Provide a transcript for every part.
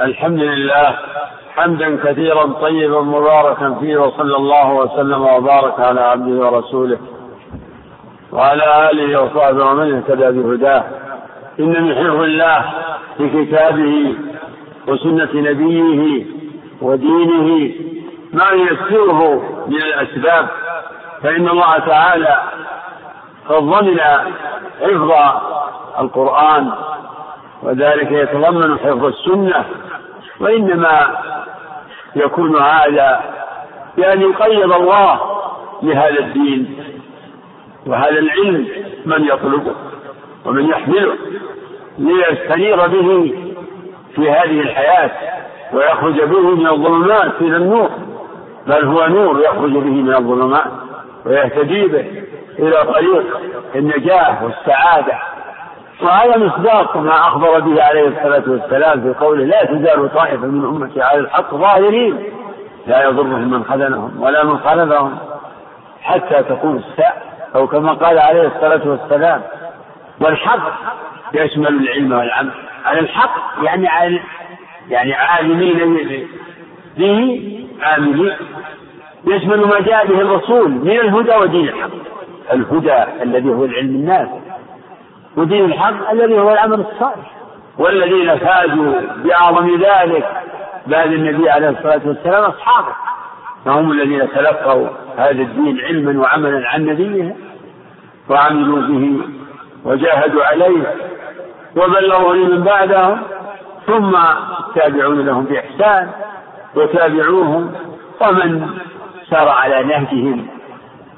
الحمد لله حمدا كثيرا طيبا مباركا فيه وصلى الله وسلم وبارك على عبده ورسوله وعلى آله وصحبه ومن اهتدى بهداه. إن من حفظ الله في كتابه وسنة نبيه ودينه ما يسره من الأسباب فإن الله تعالى قد ضمن حفظ القرآن وذلك يتضمن حفظ السنة وإنما يكون هذا يعني قيض الله لهذا الدين وهذا العلم من يطلبه ومن يحمله ليستنير به في هذه الحياة ويخرج به من الظلمات إلى النور. بل هو نور يخرج به من الظلمات ويهتدي به إلى طريق النجاة والسعادة. وهذا مصداق ما أخبر به عليه الصلاة والسلام في قوله لا تزال طائفة من أمتي على الحق ظاهرين. لا يضرهم من خذلهم ولا من خلفهم حتى تقوم الساعة أو كما قال عليه الصلاة والسلام والحق يشمل العلم والعمل. على الحق يعني على يعني عالمين به عاملين. يشمل ما جاء به الرسول من الهدى ودين الحق. الهدى الذي هو العلم النافع ودين الحق الذي هو العمل الصالح. والذين فازوا بأعظم ذلك بعد النبي عليه الصلاة والسلام أصحابه. فهم الذين تلقوا هذا الدين علما وعملا عن نبيه وعملوا به وجاهدوا عليه وبلغوا لمن بعدهم. ثم التابعون لهم بإحسان وتابعوهم. ومن سار على نهجهم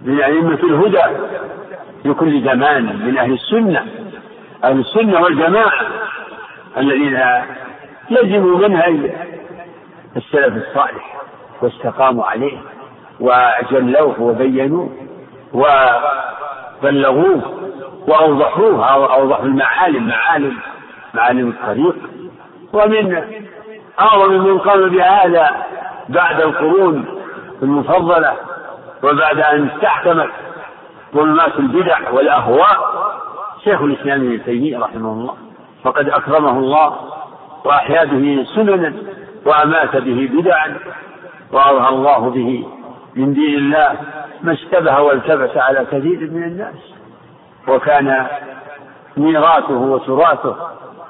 من أئمة الهدى في كل زمان من أهل السنة. أهل السنة والجماعة الذين لزموا منهج السلف الصالح واستقاموا عليه وجلوه وبينوه وبلغوه وأوضحوه أو أوضحوا المعالم معالم معالم الطريق. ومن أعظم من قام بهذا بعد القرون المفضلة وبعد أن استحكمت ظلمات البدع والأهواء شيخ الإسلام ابن تيمية رحمه الله فقد أكرمه الله وأحيا به سننا وأمات به بدعا وأظهر الله به من دين الله ما اشتبه والتبس على كثير من الناس وكان ميراثه وتراثه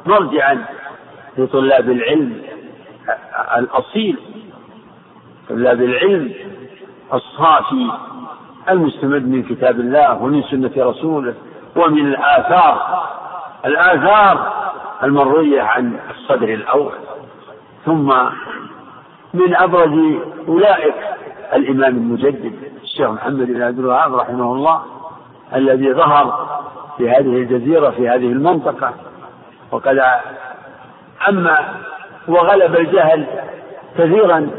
مرجعا لطلاب العلم الأصيل طلاب العلم الصافي المستمد من كتاب الله ومن سنة رسوله. ومن الآثار. الآثار المروية عن الصدر الأول. ثم من أبرز أولئك الإمام المجدد الشيخ محمد بن عبد الوهاب رحمه الله الذي ظهر في هذه الجزيرة في هذه المنطقة. وقد أما وغلب الجهل كثيرا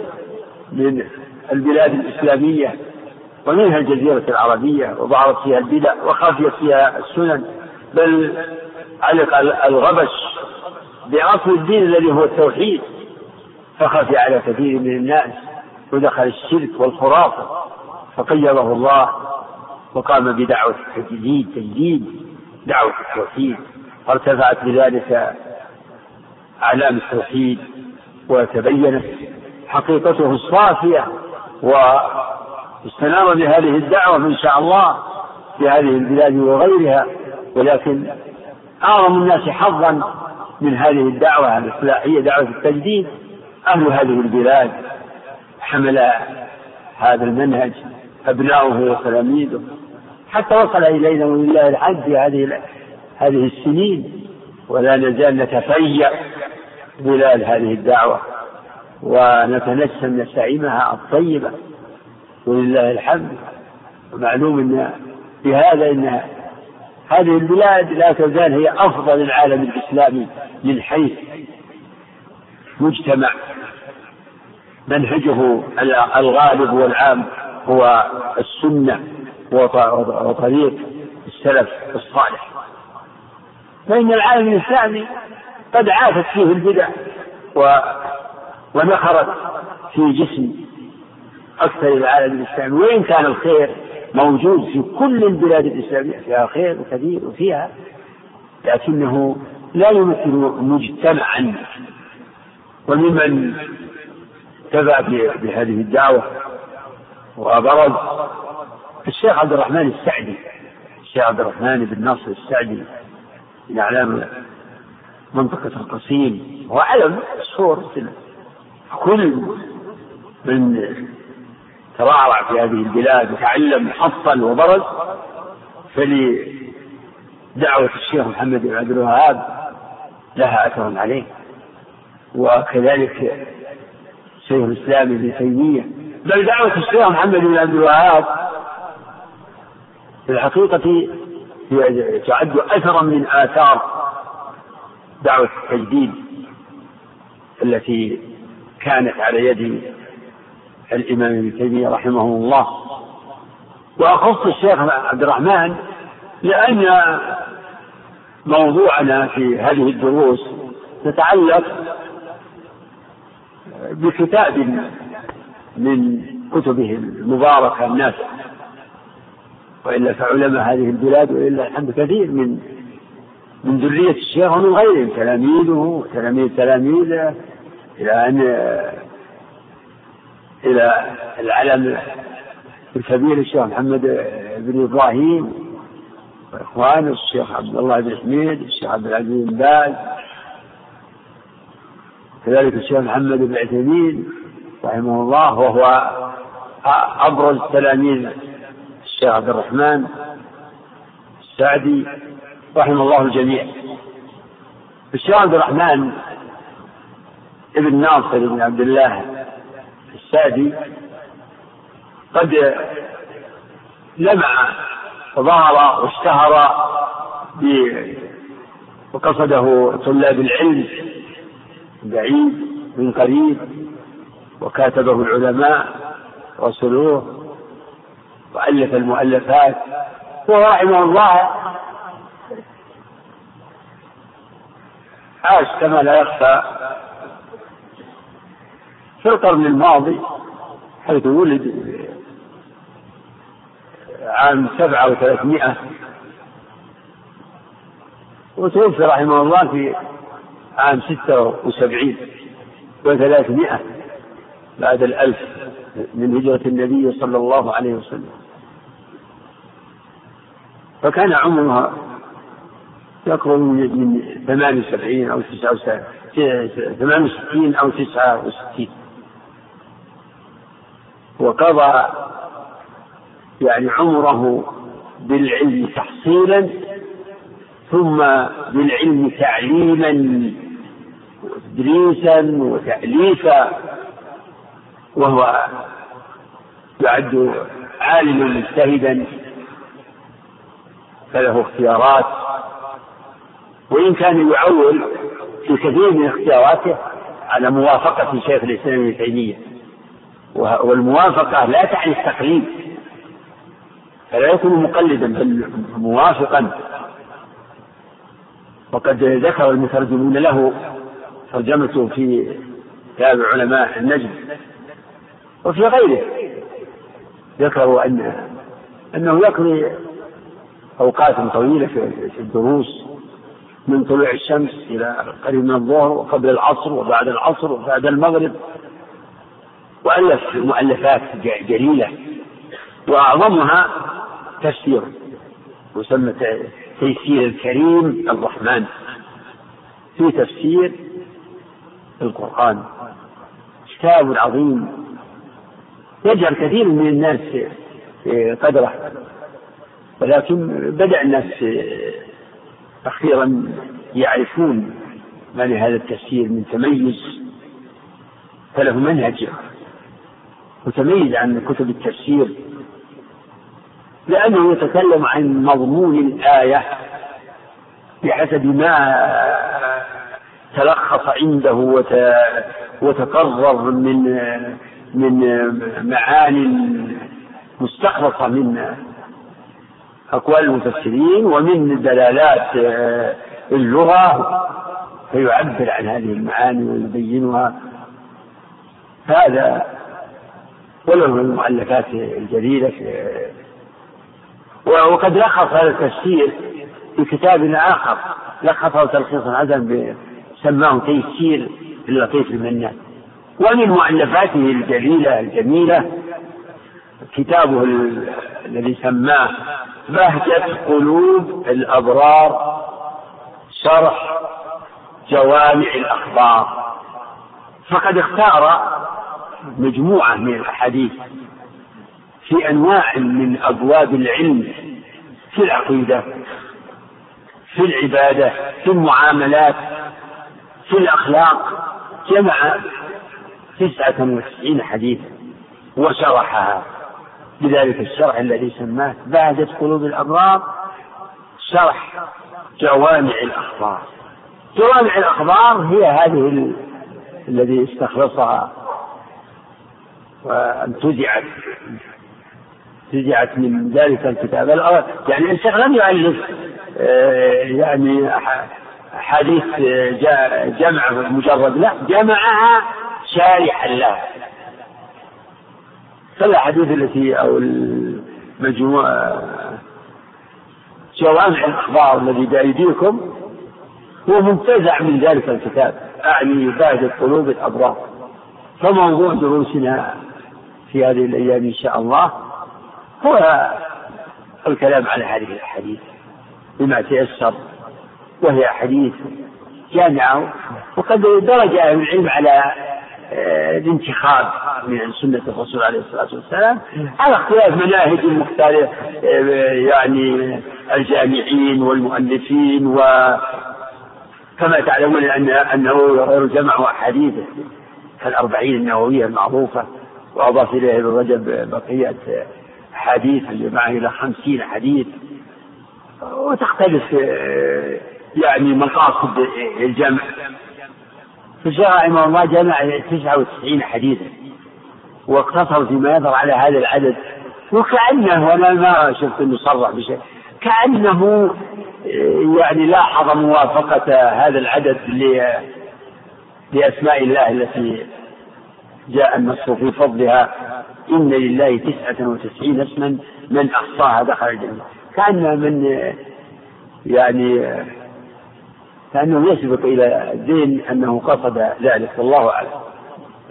من البلاد الإسلامية ومنها الجزيرة العربية وظهرت فيها البدع وخفيت فيها السنن بل علق الغبش بأصل الدين الذي هو التوحيد. فخفي على كثير من الناس ودخل الشرك والخرافة. فقيضه الله وقام بدعوة التجديد تجديد دعوة التوحيد. فارتفعت بذلك أعلام التوحيد وتبينت حقيقته الصافية و استنار بهذه الدعوة إن شاء الله في هذه البلاد وغيرها. ولكن أعظم الناس حظا من هذه الدعوة الإصلاحية دعوة التجديد أهل هذه البلاد. حمل هذا المنهج أبناؤه وتلاميذه. حتى وصل إلينا ولله الحمد في هذه هذه السنين. ولا نزال نتفيأ ظلال هذه الدعوة. ونتنسم نسائمها الطيبة. ولله الحمد. ومعلوم إن في هذا إن هذه البلاد لا تزال هي أفضل العالم الإسلامي من حيث مجتمع. منهجه الغالب والعام هو السنة وطريق السلف الصالح. فإن العالم الإسلامي قد عافت فيه البدع و ونخرت في جسم أكثر العالم الإسلامي. وإن كان الخير موجود في كل البلاد الإسلامية فيها خير كثير وفيها لكنه لا يمثل مجتمعا. وممن تبع بهذه الدعوة وبرز الشيخ عبد الرحمن السعدي. الشيخ عبد الرحمن بن ناصر السعدي من أعلام منطقة القصيم. هو علم مشهور كل من ترعرع في هذه البلاد وتعلم حصل وبرز فلدعوة الشيخ محمد بن عبد الوهاب لها أثر عليه. وكذلك شيخ الإسلام ابن تيمية بل دعوة الشيخ محمد بن عبد الوهاب في الحقيقة هي تعد أثرا من آثار دعوة التجديد التي كانت على يد الإمام ابن تيمية رحمه الله. وأخص الشيخ عبد الرحمن لأن موضوعنا في هذه الدروس تتعلق بكتاب من كتبه المباركة النافعة وإلا فعلماء هذه البلاد وإلا الحمد كثير من من ذرية الشيخ ومن غيرهم تلاميذه وتلاميذ تلاميذه إلى أن إلى العلم الكبير الشيخ محمد بن إبراهيم وإخوانه الشيخ عبد الله بن حميد الشيخ عبد العزيز بن باز كذلك الشيخ محمد بن عثيمين رحمه الله وهو أبرز تلاميذ الشيخ عبد الرحمن السعدي رحم الله الجميع. الشيخ عبد الرحمن ابن ناصر بن عبد الله السعدي قد لمع وظهر واشتهر وقصده طلاب العلم بعيد من قريب وكاتبه العلماء رسلوه وألف المؤلفات وهو رحمه الله. عاش كما لا يخفى في القرن الماضي حيث ولد عام سبعة وثلاثمائة. وتوفي رحمه الله في عام ستة وسبعين وثلاثمائة بعد الألف من هجرة النبي صلى الله عليه وسلم. فكان عمرها يقرب من ثمان وسبعين أو تسعة ثمان وستين أو تسعة وستين. وقضى يعني عمره بالعلم تحصيلا ثم بالعلم تعليما وتدريسا وتأليفا وهو يعد عالما مجتهدا فله اختيارات. وإن كان يعول في كثير من اختياراته على موافقة شيخ الإسلام ابن تيمية. والموافقة لا تعني التقليد. فلا يكون مقلدا بل موافقا. وقد ذكر المترجمون له ترجمته في كتاب علماء النجم. وفي غيره ذكروا أن أنه يقضي أوقات طويلة في الدروس من طلوع الشمس إلى قريب من الظهر وقبل العصر وبعد العصر وبعد المغرب. وألف مؤلفات جليلة وأعظمها تفسير يسمى تيسير الكريم الرحمن في تفسير القرآن. كتاب عظيم يجعل كثير من الناس قدره ولكن بدأ الناس أخيرا يعرفون ما لهذا التفسير من تميز فله منهج. متميز عن كتب التفسير لأنه يتكلم عن مضمون الآية بحسب ما تلخص عنده وتقرر من من معان مستخلصة من أقوال المفسرين ومن دلالات اللغة فيعبر عن هذه المعاني ويبينها. هذا وله من المؤلفات الجليلة وقد لخص هذا التفسير في كتاب آخر لخصه تلخيصا عدم سماه تيسير اللطيف المنان ومن مؤلفاته الجليلة الجميلة كتابه الذي سماه بهجة قلوب الأبرار شرح جوامع الأخبار. فقد اختار مجموعة من الأحاديث في أنواع من أبواب العلم في العقيدة في العبادة في المعاملات في الأخلاق جمع تسعة وتسعين حديثا وشرحها. بذلك الشرح الذي سماه بهجة قلوب الأبرار شرح جوامع الأخبار. جوامع الأخبار هي هذه الذي استخلصها وانتزعت انتزعت من ذلك الكتاب. يعني الشيخ لم يؤلف آه، يعني حديث جمع مجرد لا جمعها شارحا لها فالأحاديث التي أو المجموعه جوامع الأخبار الذي بايديكم هو منتزع من ذلك الكتاب أعني بعد قلوب الأبرار. فموضوع دروسنا في هذه الأيام إن شاء الله هو الكلام على هذه الأحاديث بما تيسر وهي أحاديث جامعة وقد درج أهل العلم على آه، الانتخاب من سنة الرسول عليه الصلاة والسلام على اختلاف مناهج المختلفة آه، يعني الجامعين والمؤلفين و كما تعلمون أن أنه جمع أحاديث كالأربعين النووية المعروفة. وأضاف إليه ابن رجب بقية حديث جمعه إلى خمسين حديث. وتختلف يعني مقاصد الجمع. فالشيخ رحمه الله جمع 99 حديثا. واقتصر فيما يظهر على هذا العدد. وكأنه وأنا ما شفت أنه صرح بشيء. كأنه يعني لاحظ موافقة هذا العدد لأسماء الله التي جاء النص في فضلها. إن لله تسعة وتسعين اسما من أحصاها دخل الجنة. كأن من يعني كأنه يسبق إلى الدين أنه قصد ذلك. والله أعلم.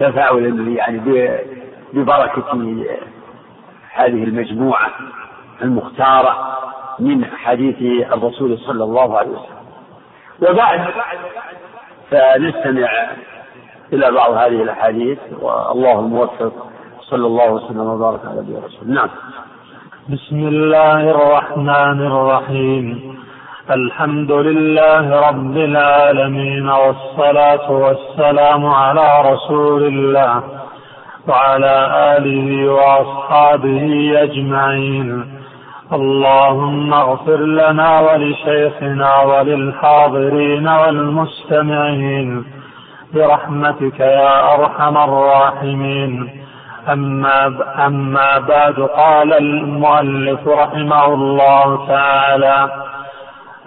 تفاعلا يعني ببركة هذه المجموعة المختارة من حديث الرسول صلى الله عليه وسلم. وبعد فنستمع إلى بعض هذه الأحاديث والله الموفق صلى الله وسلم وبارك على نبينا رسول نعم. بسم الله الرحمن الرحيم. الحمد لله رب العالمين والصلاة والسلام على رسول الله وعلى آله وأصحابه أجمعين. اللهم اغفر لنا ولشيخنا وللحاضرين والمستمعين. برحمتك يا أرحم الراحمين. أما أما بعد قال المؤلف رحمه الله تعالى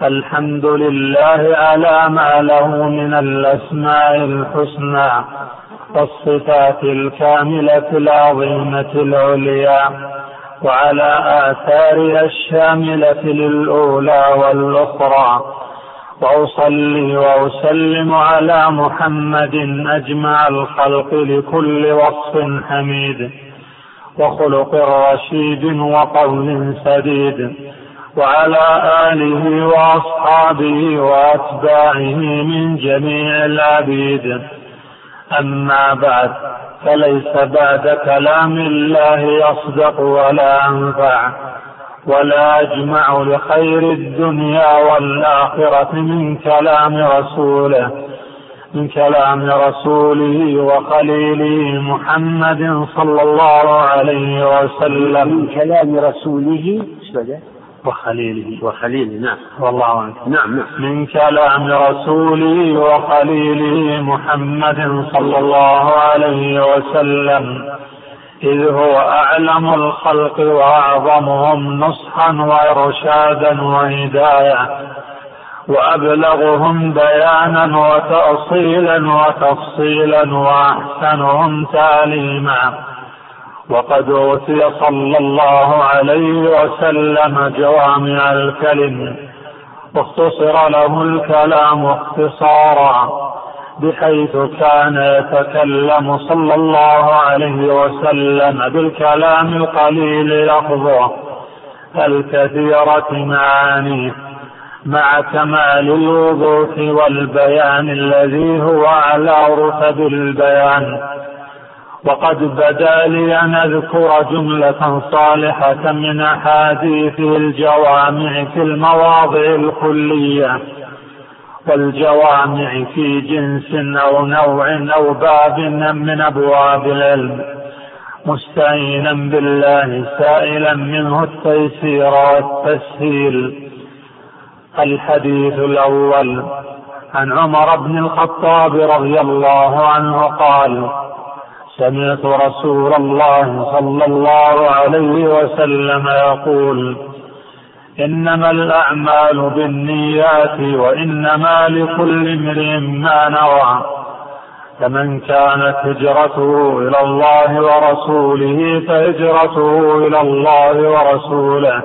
الحمد لله على ما له من الأسماء الحسنى والصفات الكاملة العظيمة العليا وعلى آثارها الشاملة للأولى والأخرى وأصلي وأسلم على محمد أجمع الخلق لكل وصف حميد وخلق رشيد وقول سديد وعلى آله وأصحابه وأتباعه من جميع العبيد. أما بعد فليس بعد كلام الله يصدق ولا أنفع. ولا أجمع لخير الدنيا والآخرة من كلام رسوله من كلام رسوله وخليله محمد صلى الله عليه وسلم. من كلام رسوله وخليله. وخليله نعم. والله أعلم. نعم نعم. من كلام رسوله وخليله محمد صلى الله عليه وسلم. إذ هو أعلم الخلق وأعظمهم نصحا وإرشادا وهداية وأبلغهم بيانا وتأصيلا وتفصيلا وأحسنهم تعليما. وقد أوتي صلى الله عليه وسلم جوامع الكلم واختصر له الكلام اختصارا. بحيث كان يتكلم صلى الله عليه وسلم بالكلام القليل لفظه. الكثيرة معانيه مع كمال الوضوح والبيان الذي هو على رتب البيان وقد بدا لي أن أذكر جملة صالحة من أحاديث الجوامع في المواضع الكلية. والجوامع في جنس أو نوع أو باب من أبواب العلم مستعينا بالله سائلا منه التيسير والتسهيل الحديث الأول عن عمر بن الخطاب رضي الله عنه قال سمعت رسول الله صلى الله عليه وسلم يقول إنما الأعمال بالنيات وإنما لكل امرئ ما نوى. فمن كانت هجرته إلى الله ورسوله فهجرته إلى الله ورسوله.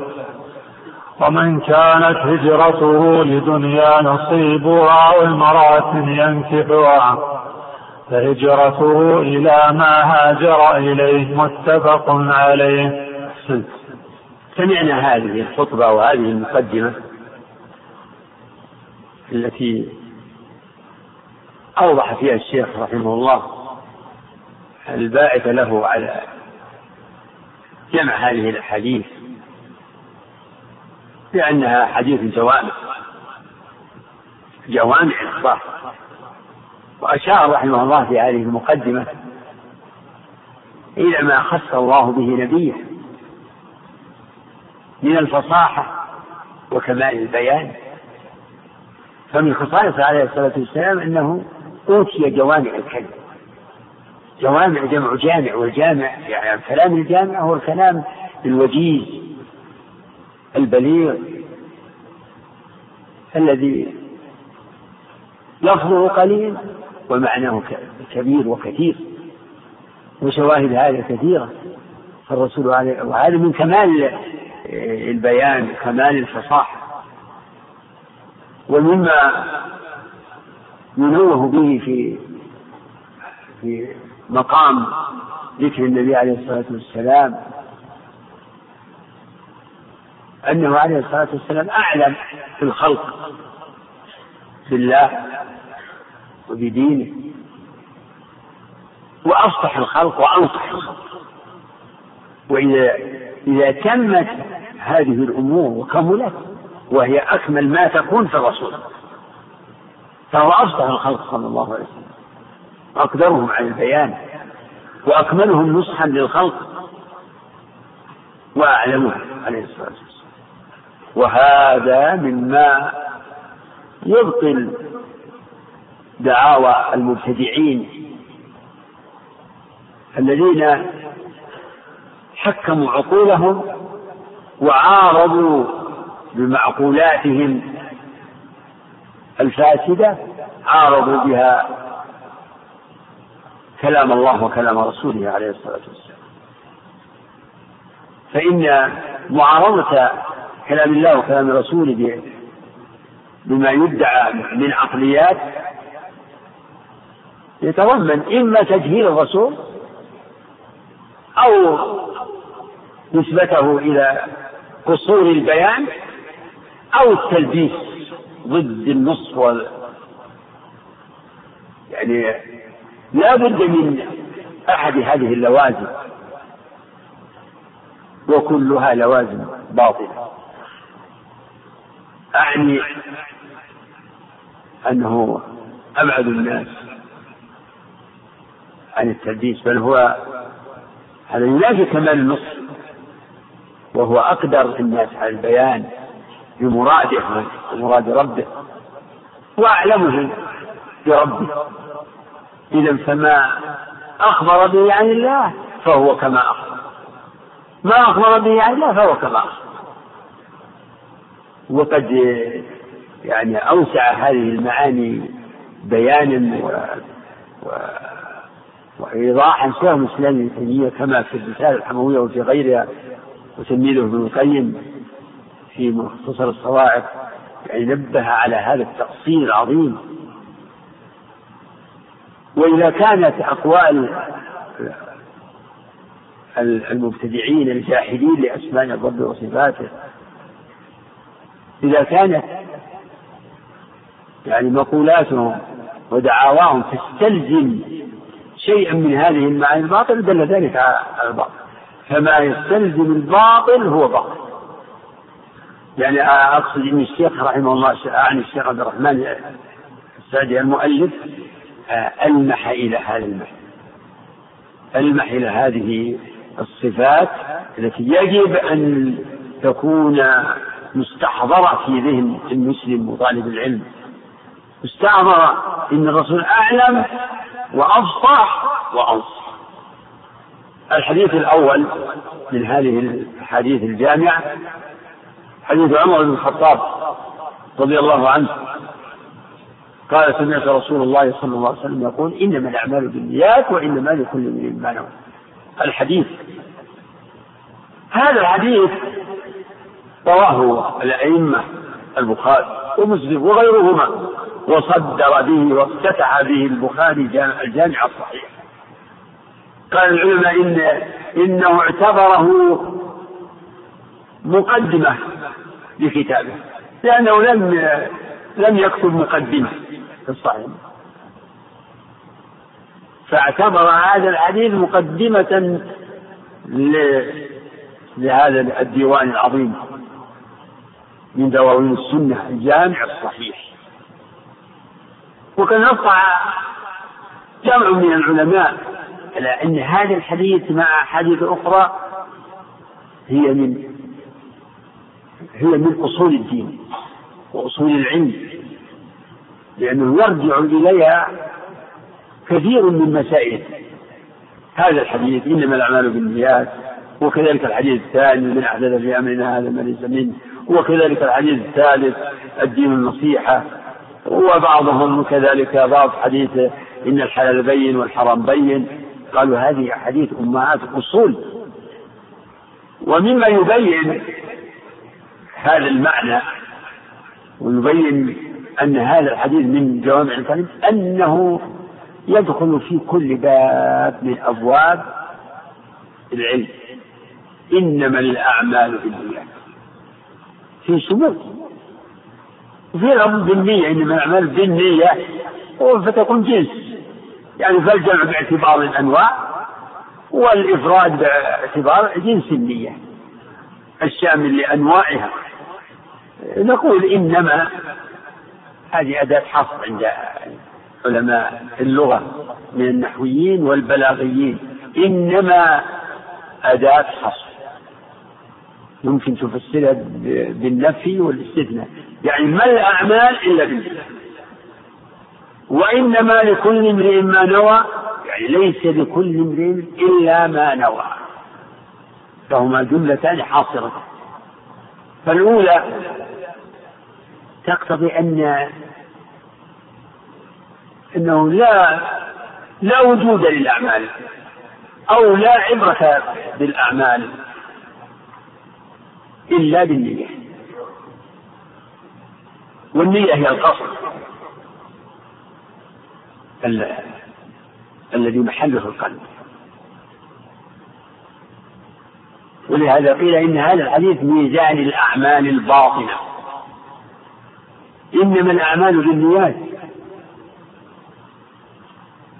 ومن كانت هجرته لدنيا نصيبها أو امراه ينكحها فهجرته إلى ما هاجر إليه. متفق عليه. سمعنا هذه الخطبة وهذه المقدمة التي أوضح فيها الشيخ رحمه الله الباعث له على جمع هذه الأحاديث لأنها حديث جوامع جوامع الإخبار وأشار رحمه الله في هذه المقدمة إلى ما خص الله به نبيه. من الفصاحة وكمال البيان. فمن خصائصه عليه الصلاة والسلام أنه أوتي جوامع الكلم. جوامع جمع جامع والجامع يعني الكلام الجامع هو الكلام الوجيز البليغ الذي لفظه قليل ومعناه كبير وكثير. وشواهد هذا كثيرة. فالرسول عليه وهذا من كمال البيان كمال الفصاحة. ومما ينوه به في في مقام ذكر النبي عليه الصلاة والسلام أنه عليه الصلاة والسلام أعلم في الخلق بالله وبدينه وأصلح الخلق وأنصح الخلق. وإذا إذا تمت هذه الأمور وكملت وهي أكمل ما تكون في الرسول. فهو أصلح الخلق صلى الله عليه وسلم. أقدرهم على البيان وأكملهم نصحا للخلق وأعلمهم عليه الصلاة والسلام. وهذا مما يبطل دعاوى المبتدعين الذين حكموا عقولهم وعارضوا بمعقولاتهم الفاسدة عارضوا بها كلام الله وكلام رسوله عليه الصلاة والسلام. فإن معارضة كلام الله وكلام رسوله بما يدعى من عقليات يتضمن إما تجهيل الرسول أو نسبته إلى قصور البيان أو التلبيس ضد النص وال يعني لا بد من أحد هذه اللوازم وكلها لوازم باطلة. أعني أنه أبعد الناس عن التلبيس بل هو هذا ينافي كمال النص. وهو أقدر الناس على البيان بمراده ومراد ربه وأعلمهم بربه. إذا فما أخبر به عن الله فهو كما أخبر. ما أخبر به عن الله فهو كما أخبر. وقد يعني أوسع هذه المعاني بيانا و, و وإيضاحا شيخ الإسلام ابن تيمية كما في الرسالة الحموية وفي غيرها وتلميذه ابن القيم في مختصر الصواعق يعني نبه على هذا التقصير العظيم. وإذا كانت أقوال المبتدعين الجاحدين لأسماء الرب وصفاته إذا كانت يعني مقولاتهم ودعاواهم تستلزم شيئا من هذه المعاني الباطل دل ذلك على الباطل. فما يستلزم الباطل هو باطل. يعني أقصد أن الشيخ رحمه الله أعني الشيخ عبد الرحمن السعدي المؤلف ألمح إلى هذا المحل. ألمح إلى هذه الصفات التي يجب أن تكون مستحضرة في ذهن المسلم وطالب العلم. مستحضرة إن الرسول أعلم وأفصح وأنصح. الحديث الأول من هذه الحديث الجامعة حديث عمر بن الخطاب رضي الله عنه. قال سمعت رسول الله صلى الله عليه وسلم يقول إنما الأعمال بالنيات وإنما لكل امرئ ما نوى. الحديث هذا الحديث رواه الأئمة البخاري ومسلم وغيرهما وصدر به وافتتح به البخاري الجامع الصحيح. قال العلماء إن إنه اعتبره مقدمة لكتابه لأنه لم لم يكتب مقدمة في الصحيح. فاعتبر هذا الحديث مقدمة لهذا الديوان العظيم من دواوين السنة الجامع الصحيح. وكان نص جمع من العلماء على أن هذا الحديث مع أحاديث أخرى هي من هي من أصول الدين وأصول العلم لأنه يرجع إليها كثير من مسائل. هذا الحديث إنما الأعمال بالنيات وكذلك الحديث الثاني من أحدث في أمرنا هذا ما ليس منه وكذلك الحديث الثالث الدين النصيحة. وبعضهم كذلك ضاف حديث إن الحلال بين والحرام بين. قالوا هذه حديث أمهات أصول. ومما يبين هذا المعنى ويبين أن هذا الحديث من جوامع الكلم أنه يدخل في كل باب من أبواب العلم. إنما الأعمال بالنيات. في شمول في الأمر بالنية إنما الأعمال بالنية فتكون جنس. يعني فالجمع باعتبار الأنواع والإفراد باعتبار جنس النية الشامل لأنواعها. نقول إنما هذه أداة حصر عند علماء اللغة من النحويين والبلاغيين. إنما أداة حصر. ممكن تفسرها بالنفي والاستثناء. يعني ما الأعمال إلا بالله وإنما لكل امرئ ما نوى يعني ليس لكل امرئ إلا ما نوى. فهما جملتان حاصرة فالأولى تقتضي أن أنه لا لا وجود للأعمال أو لا عبرة بالأعمال إلا بالنية. والنية هي القصد. الذي محله القلب. ولهذا قيل إن هذا الحديث ميزان الأعمال الباطنة. إنما الأعمال بالنيات.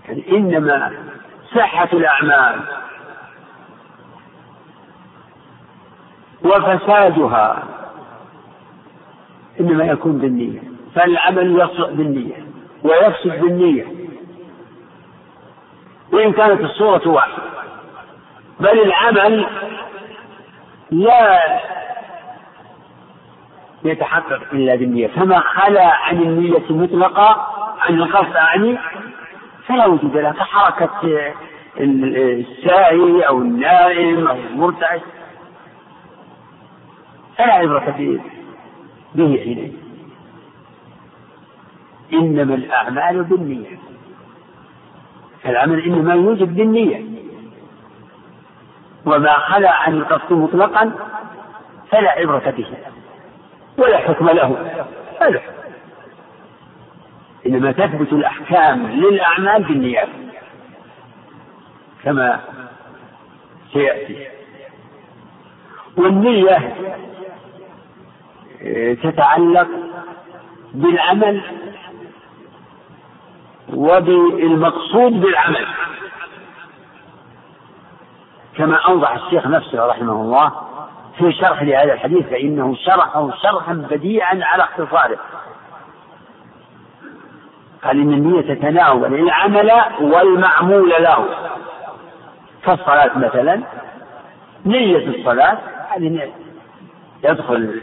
يعني إنما صحة الأعمال. وفسادها. إنما يكون بالنية. فالعمل يصلح بالنية. ويفسد بالنية. وإن كانت الصورة واحدة. بل العمل لا يتحقق إلا بالنية. فما خلا عن النية مطلقة عن القصد أعني فلا وجود له كحركة الساهي أو النائم أو المرتعش فلا عبرة به حينئذ إنما الأعمال بالنية. العمل إنما يوجد بالنية. وما خلا عن القصد مطلقا فلا عبرة به ولا حكم له هذا إنما تثبت الأحكام للأعمال بالنيات كما سيأتي. والنية تتعلق بالعمل وبالمقصود بالعمل. كما أوضح الشيخ نفسه رحمه الله في شرح لهذا الحديث فإنه شرحه شرحا بديعا على اختصاره. قال إن النية تتناول العمل والمعمول له. كالصلاة مثلا نية الصلاة هذه يدخل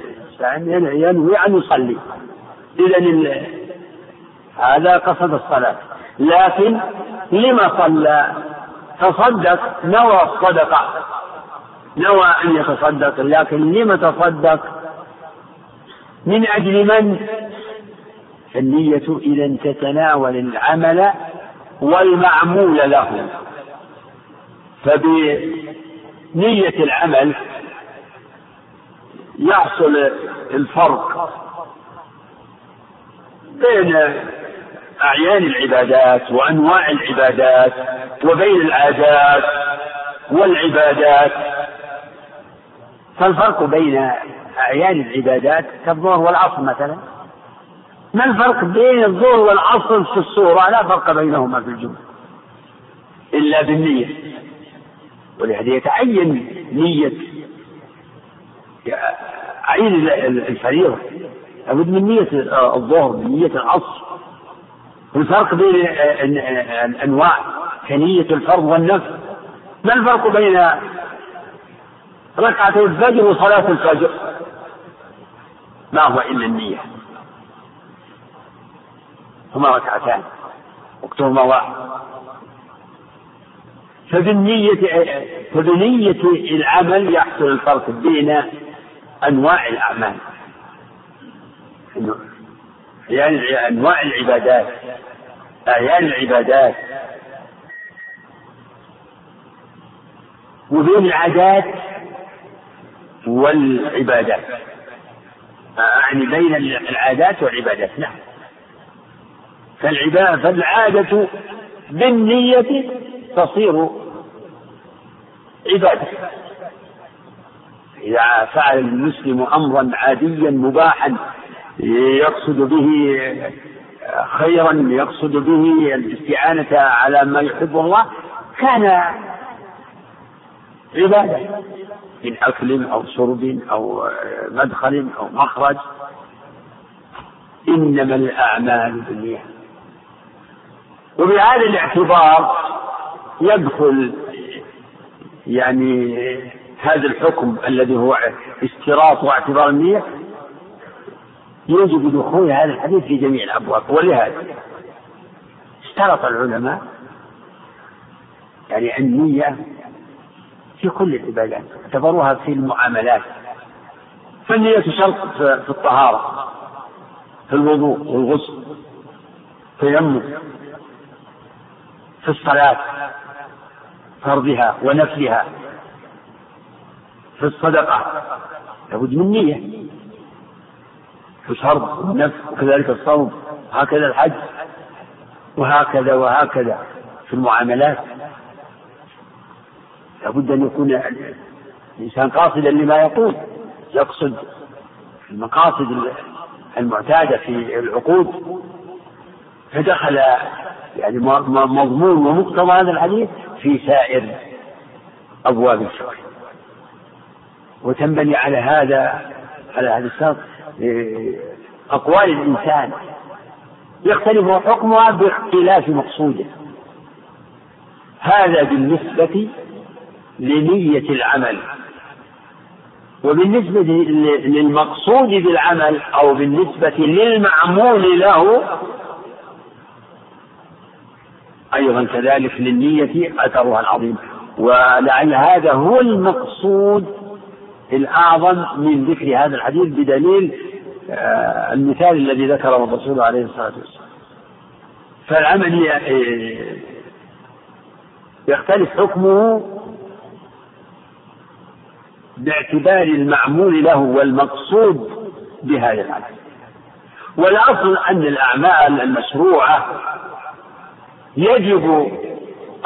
ينوي أن يصلي. إذا هذا قصد الصلاة. لكن لما صلى؟ تصدق؟ نوى الصدقة. نوى أن يتصدق. لكن لما تصدق؟ من أجل من؟ النية إذا تتناول العمل والمعمول له. فبنية العمل يحصل الفرق بين أعيان العبادات وأنواع العبادات وبين العادات والعبادات. فالفرق بين أعيان العبادات كالظهر والعصر مثلا. ما الفرق بين الظهر والعصر في الصورة لا فرق بينهما في الجملة. إلا بالنية. ولهذا يتعين نية. عين الفريضة. لابد من نية الظهر من نية العصر. والفرق بين الأنواع كنية الفرض والنفل ما الفرق بين ركعتي الفجر وصلاة الفجر؟ ما هو إلا النية. هما ركعتان وقتهما واحد. فبالنية فبنية العمل يحصل الفرق بين أنواع الأعمال. يعني أنواع العبادات. أعيان العبادات. وبين العادات والعبادات. أعني بين العادات والعبادات. نعم. فالعبادة فالعادة بالنية تصير عبادة. إذا فعل المسلم أمرا عاديا مباحا يقصد به خيرا يقصد به الاستعانة على ما يحب الله. كان عبادة من أكل أو شرب أو مدخل أو مخرج. إنما الأعمال بالنية. وبهذا الاعتبار يدخل يعني هذا الحكم الذي هو اشتراط واعتبار النية يجب دخول هذا الحديث في جميع الأبواب ولهذا اشترط العلماء يعني النية في كل العبادات اعتبروها في المعاملات. فالنية شرط في الطهارة في الوضوء والغسل التيمم في الصلاة فرضها ونفلها في الصدقة. لابد من نية. في الفرض والنفل وكذلك الصوم هكذا الحج وهكذا وهكذا في المعاملات. لابد أن يكون الإنسان قاصدا لما يقول يقصد المقاصد المعتادة في العقود. فدخل يعني مضمون ومقتضى هذا الحديث في سائر أبواب الفقه. وتنبني على هذا على هذا الشرط. أقوال الإنسان. يختلف حكمها باختلاف مقصوده. هذا بالنسبة لنية العمل. وبالنسبة للمقصود بالعمل أو بالنسبة للمعمول له أيضا كذلك للنية أثرها العظيم. ولعل هذا هو المقصود الأعظم من ذكر هذا الحديث بدليل آه، المثال الذي ذكره الرسول عليه الصلاة والسلام. فالعمل آه، يختلف حكمه باعتبار المعمول له والمقصود بهذا العمل. والأصل أن الأعمال المشروعة يجب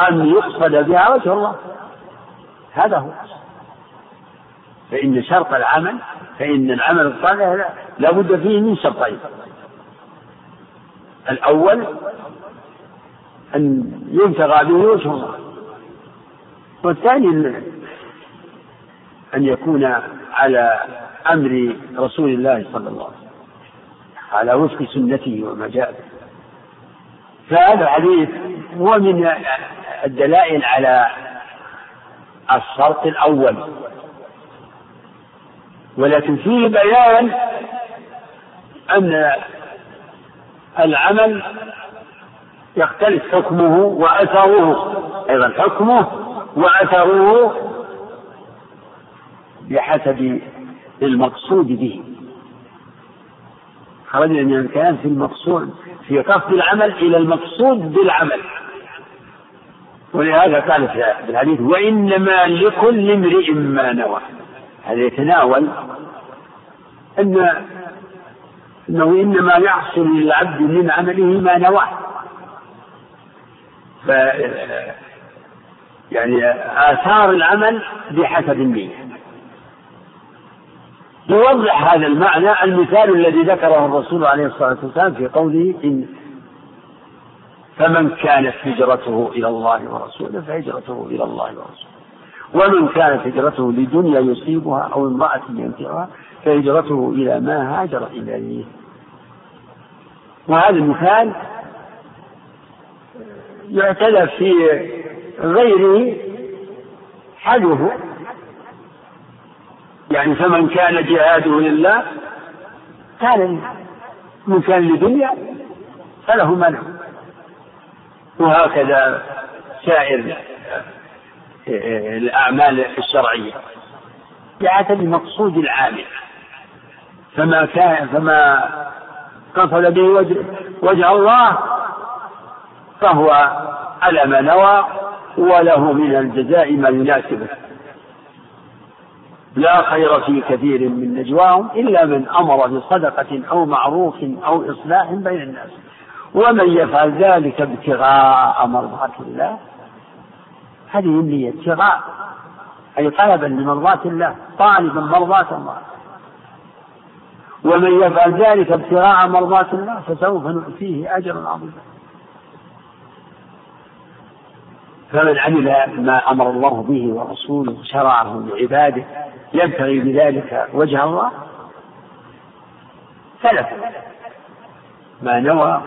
أن يقصد بها وجه الله. هذا هو فإن شرط العمل فإن العمل الصالح لا بد فيه من شرطين. الأول أن يبتغى به وجه الله. والثاني أن يكون على أمر رسول الله صلى الله عليه وسلم على وفق سنته وما جاء فهذا الحديث هو من الدلائل على الشرط الأول. ولكن فيه بيان أن العمل يختلف حكمه وأثره. أيضا حكمه وأثره بحسب المقصود به. خرجنا من الكلام في المقصود في قصد العمل إلى المقصود بالعمل. ولهذا قال في الحديث وإنما لكل امرئ ما نوى. هذا يتناول أن أنه إنما يحصل للعبد من عمله ما نواه. ف يعني آثار العمل بحسب النية. يوضح هذا المعنى المثال الذي ذكره الرسول عليه الصلاة والسلام في قوله إن فمن كانت هجرته إلى الله ورسوله فهجرته إلى الله ورسوله. ومن كانت هجرته لدنيا يصيبها أو امرأة ينفعها فهجرته إلى ما هاجر إليه. وهذا المثال يعتلف في غيره حجه يعني فمن كان جهاده لله كان من كان لدنيا فله منع. وهكذا سائر الأعمال الشرعية. بحسب المقصود العامل. فما كان فما قصد به وجه, وجه الله فهو على ما نوى وله من الجزاء ما يناسبه. لا خير في كثير من نجواهم إلا من أمر بصدقة أو معروف أو إصلاح بين الناس. ومن يفعل ذلك ابتغاء مرضات الله هذه النية ابتغاء أي طلبا لمرضاة الله طالبا مرضاة الله. ومن يفعل ذلك ابتغاء مرضاة الله فسوف نؤتيه أجرا عظيما. فمن عمل ما أمر الله به ورسوله شرعه لعباده يبتغي بذلك وجه الله سلف ما نوى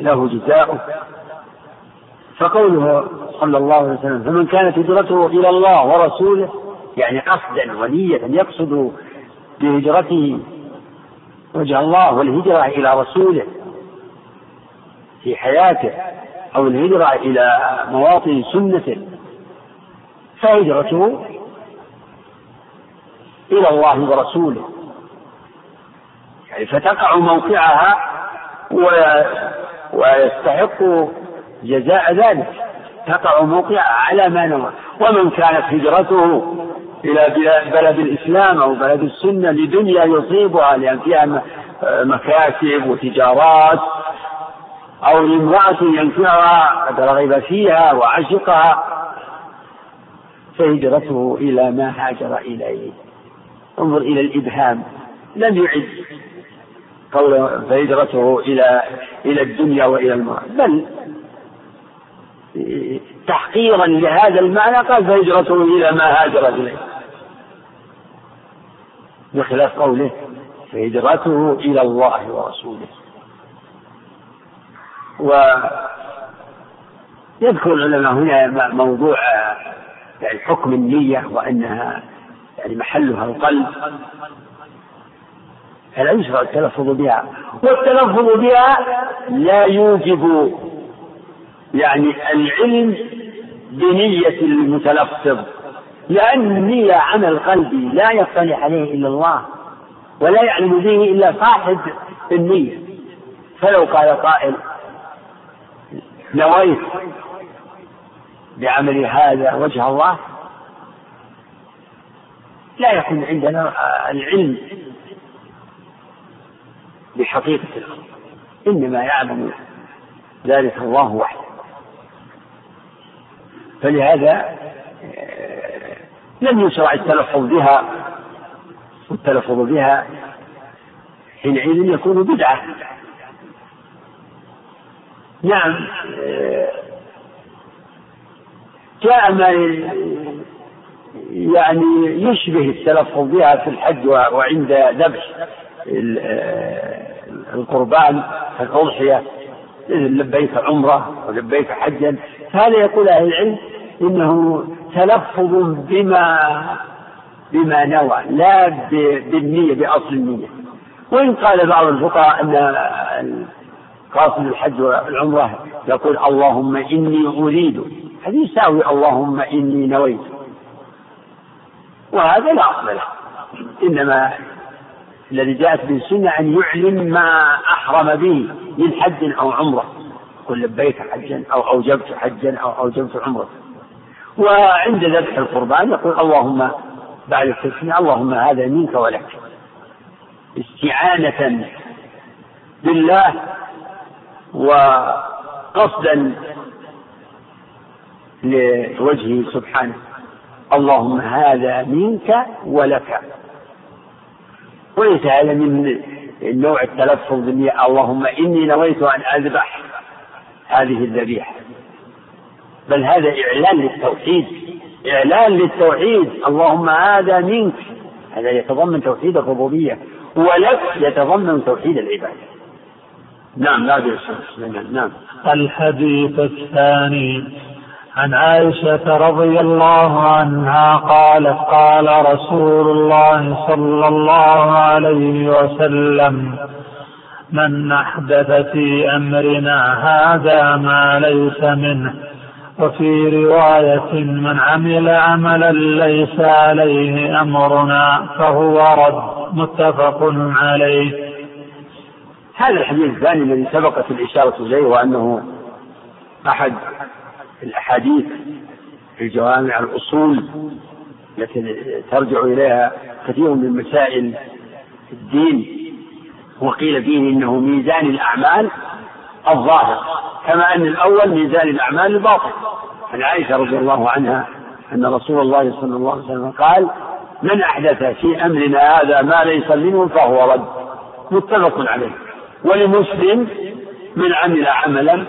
له جزاؤه. فقوله صلى الله عليه وسلم فمن كانت هجرته إلى الله ورسوله يعني قصدا ونية يقصد بهجرته وجه الله والهجرة إلى رسوله في حياته أو الهجرة إلى مواطن سنته فهجرته إلى الله ورسوله. يعني فتقع موقعها ويستحق جزاء ذلك. تقع موقعها على ما نوى. ومن كانت هجرته إلى بلد الإسلام أو بلد السنة لدنيا يصيبها لأن فيها مكاسب وتجارات أو لامرأة ينفعها قد رغب فيها وعشقها فهجرته إلى ما هاجر إليه. انظر إلى الإبهام. لم يعد قول فهجرته إلى إلى الدنيا وإلى المرأة. بل تحقيرا لهذا المعنى قال فهجرته إلى ما هاجر إليه. بخلاف قوله فهجرته إلى الله ورسوله. ويذكر العلماء هنا موضوع يعني حكم النية وأنها يعني محلها القلب. فلا يشرع التلفظ بها؟ والتلفظ بها لا يوجب يعني العلم بنية المتلفظ لأن النية عمل قلبي لا يطلع عليه إلا الله ولا يعلم به إلا صاحب النية. فلو قال قائل نويت بعمل هذا وجه الله لا يكون عندنا العلم بحقيقة الأمر إنما يعلم ذلك الله وحده. فلهذا آه، لم يشرع التلفظ بها والتلفظ بها حينئذ يكون بدعة. نعم آه، جاء ما يعني يشبه التلفظ بها في الحج وعند ذبح القربان الأضحية لبيك عمرة ولبيك حجا هذا يقول أهل العلم إنه تلفظ بما بما نوى لا بالنية بأصل النية. وإن قال بعض الفقهاء أن قاصد الحج والعمرة يقول اللهم إني أريد. هذه يساوي اللهم إني نويت. وهذا لا أصل له إنما الذي جاءت به السنة أن يعلن ما أحرم به من حج أو عمرة. قل لبيك حجا أو أوجبت حجا أو أوجبت عمرة. وعند ذبح القربان يقول اللهم بعد التسمية اللهم هذا منك ولك. استعانة بالله وقصدا لوجهه سبحانه. اللهم هذا منك ولك. وليس هذا من نوع التلفظ اللهم إني نويت أن أذبح هذه الذبيحة. بل هذا إعلان للتوحيد. إعلان للتوحيد. اللهم هذا منك. هذا يتضمن توحيد الربوبية. ولك يتضمن توحيد العبادة. نعم لا نعم. الحديث الثاني عن عائشة رضي الله عنها قالت قال رسول الله صلى الله عليه وسلم من أحدث في أمرنا هذا ما ليس منه وفي رواية من عمل عملا ليس عليه أمرنا فهو رد متفق عليه. هذا الحديث الثاني الذي سبقت الإشارة إليه وأنه أحد الأحاديث في جوامع الأصول التي ترجع إليها كثير من مسائل الدين وقيل فيه إنه ميزان الأعمال الظاهر كما أن الأول ميزان الأعمال الباطن عن عائشة رضي الله عنها أن رسول الله صلى الله عليه وسلم قال من أحدث في أمرنا هذا ما ليس منه فهو رد. متفق عليه. ولمسلم من عمل عملا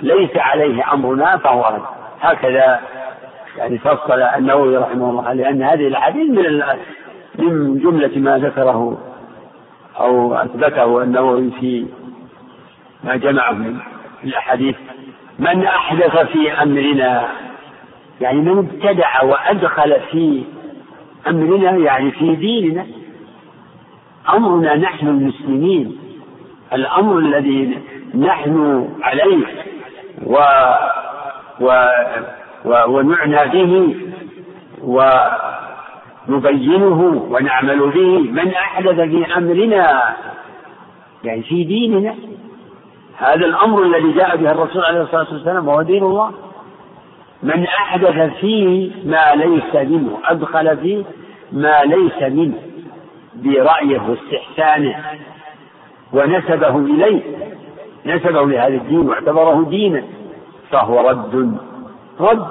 ليس عليه أمرنا فهو رد. هكذا يعني فصل النووي رحمه الله لأن هذه الأحاديث من من جملة ما ذكره أو أثبته النووي في ما جمعه من الأحاديث. من أحدث في أمرنا يعني من ابتدع وأدخل في أمرنا يعني في ديننا أمرنا نحن المسلمين. الأمر الذي نحن عليه و و و ونعنى به ونبينه ونعمل به. من أحدث في أمرنا يعني في ديننا هذا الأمر الذي جاء به الرسول عليه الصلاة والسلام وهو دين الله. من أحدث فيه ما ليس منه أدخل فيه ما ليس منه برأيه واستحسانه ونسبه إليه. نسبه لهذا الدين واعتبره دينا فهو رد. رد.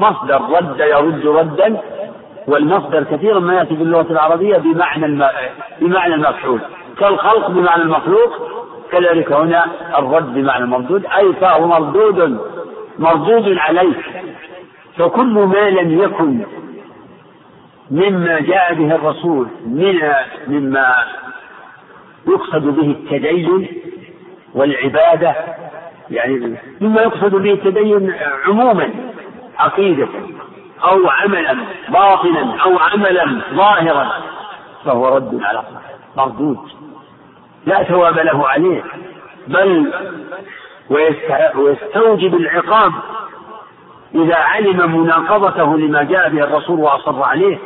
مصدر رد يرد ردا والمصدر كثيرا ما يأتي في اللغة العربية بمعنى. بمعنى المفعول. كالخلق بمعنى المخلوق كذلك هنا الرد بمعنى المردود أي فهو مردود مردود عليه فكل ما لم يكن مما جاء به الرسول من مما يقصد به التدين والعبادة يعني مما يقصد به التدين عموما عقيدة أو عملا باطنا أو عملا ظاهرا فهو رد على مردود. لا ثواب له عليه بل ويستوجب العقاب إذا علم مناقضته لما جاء به الرسول وأصر عليه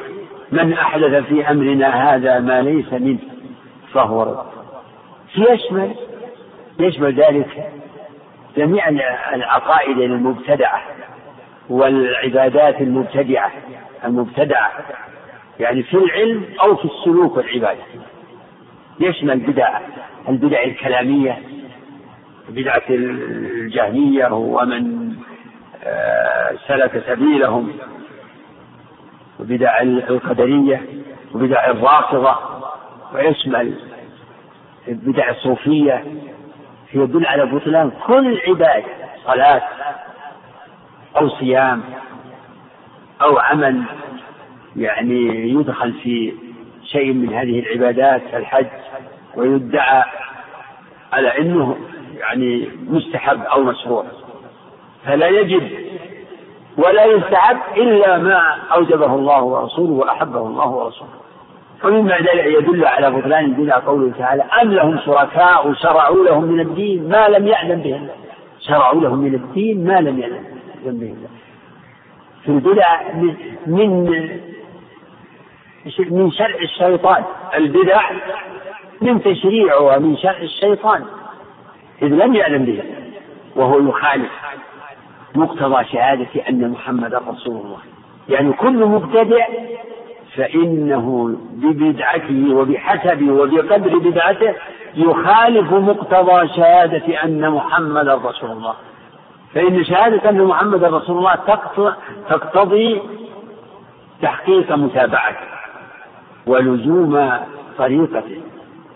من أحدث في أمرنا هذا ما ليس منه فهو رد. يشمل يشمل ذلك جميع العقائد المبتدعة والعبادات المبتدعة المبتدعة يعني في العلم أو في السلوك والعبادة. يشمل بدع البدع؟ الكلامية بدعة الجهمية ومن آه، سلك سبيلهم وبدع القدرية وبدع الرافضة. ويشمل البدع الصوفية؟ يدل على بطلان كل عبادة صلاة أو صيام أو عمل يعني يدخل في شيء من هذه العبادات الحج. ويدعى على إنه يعني مستحب أو مشروع. فلا يجب ولا يستحب إلا ما أوجبه الله ورسوله وأحبه الله ورسوله. ومما يدل على بطلان البدع قوله تعالى أم لهم شركاء شرعوا لهم من الدين ما لم يعلم به الله شرعوا لهم من الدين ما لم يعلم به الله في البدع من من شرع الشيطان. البدع من تشريعها من شرع الشيطان إذ لم يعلم به وهو يخالف مقتضى شهادة أن محمدا رسول الله. يعني كل مبتدع فإنه ببدعته وبحسبه وبقدر بدعته يخالف مقتضى شهادة أن محمدا رسول الله. فإن شهادة أن محمدا رسول الله تقتضي تحقيق متابعته ولزوم طريقته.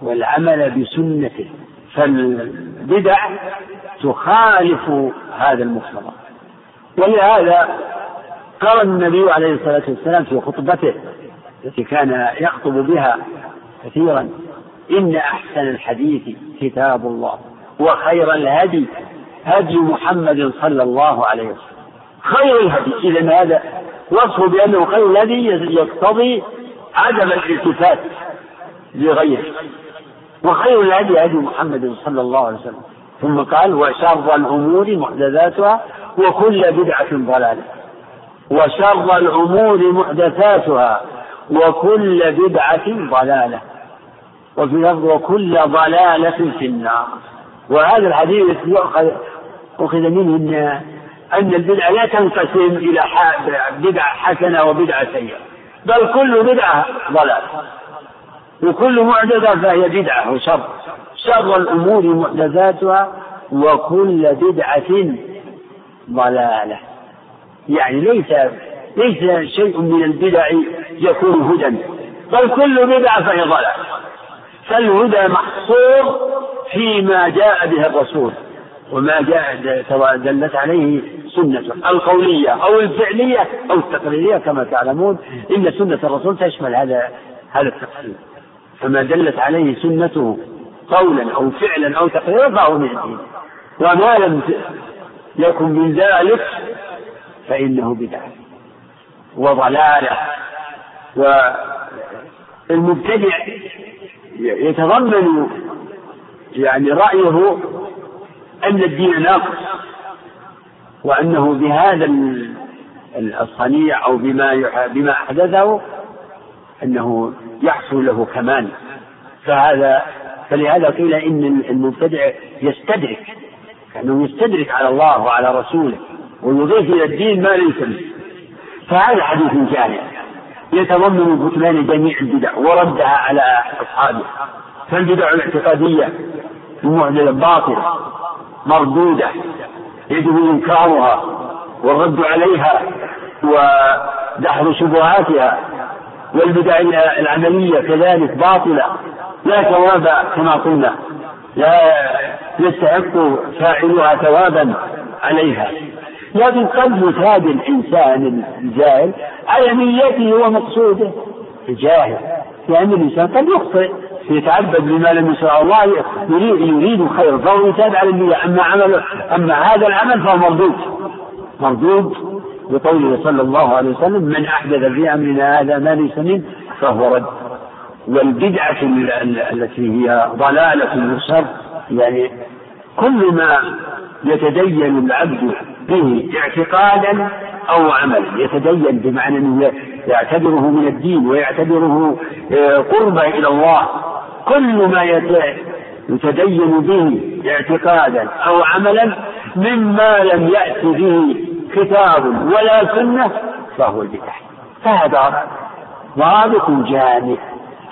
والعمل بسنته فالبدع تخالف هذا المقتضى ولهذا قال النبي عليه الصلاة والسلام في خطبته التي كان يخطب بها كثيرا إن أحسن الحديث كتاب الله وخير الهدي هدي محمد صلى الله عليه وسلم. خير الهدي إذا هذا وصفه بأنه خير الهدي يقتضي عدم الالتفات لغيره. وخير الهدي هدي محمد صلى الله عليه وسلم. ثم قال وشر الأمور محدثاتها وكل بدعة ضلالة. وشر الأمور محدثاتها وكل بدعة ضلالة. وفي لفظ وكل ضلالة في النار. وهذا الحديث يؤخذ أخذ منه أن أن البدعة لا تنقسم إلى بدعة حسنة وبدعة سيئة. بل كل بدعة ضلال وكل محدثة فهي بدعة وشر. شر الأمور محدثاتها وكل بدعة ضلالة. يعني ليس ليس شيء من البدع يكون هدى. بل كل بدعة فهي ضلال فالهدى محصور فيما جاء به الرسول. وما جاء دلت عليه سنته القولية أو الفعلية أو التقريرية كما تعلمون. إن سنة الرسول تشمل هذا هذا التقرير. فما دلت عليه سنته قولا أو فعلا أو تقريرا فهو من الدين. وما لم يكن من ذلك فإنه بدعة وضلالة. والمبتدع يتضمن يعني رأيه أن الدين ناقص وأنه بهذا الصنيع أو بما بما أحدثه أنه يحصل له كمال فهذا فلهذا قيل إن المبتدع يستدرك. كأنه يستدرك على الله وعلى رسوله ويضيف إلى الدين ما ليس به. فهذا حديث جامع. يتضمن بطلان جميع البدع وردها على أصحابه. فالبدع الاعتقادية المعجزة باطلة مردودة يجب إنكارها والرد عليها ودحر شبهاتها. والبدع العملية كذلك باطلة لا ثواب كما قلنا. لا يستحق فاعلها ثوابا عليها. لكن قد يثاب الإنسان الجاهل على نيته ومقصوده الجاهل لأن الإنسان قد يخطئ يتعبد بما لم يشرع الله يريد يريد خير فهو يثاب على النية أما عمله أما هذا العمل فهو مردود. مردود بقوله صلى الله عليه وسلم من أحدث في أمرنا هذا ما ليس منه فهو رد. والبدعة التي هي ضلالة وشر يعني كل ما يتدين العبد به اعتقادا أو عملا يتدين بمعنى أنه يعتبره من الدين ويعتبره آه، قربة إلى الله كل ما يتدين به اعتقادا أو عملا مما لم يأت به كتاب ولا سنة فهو البدع فهذا ضابط جامع.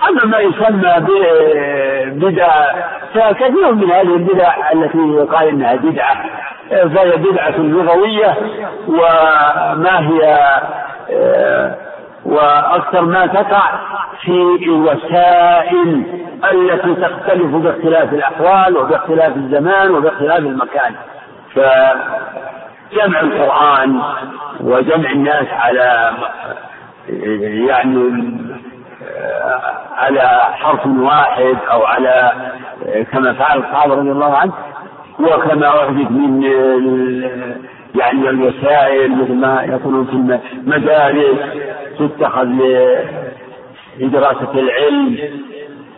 أما ما يسمى ببدع فكثير من هذه البدع التي يقال إنها بدعة فهي بدعة لغوية وما هي وأكثر ما تقع في الوسائل التي تختلف باختلاف الأحوال وباختلاف الزمان وباختلاف المكان. فجمع القرآن وجمع الناس على يعني على حرف واحد أو على كما فعل الصحابه رضي الله عنه وكما احدث من يعني الوسائل مثل ما يكون في المدارس تتخذ لدراسة العلم.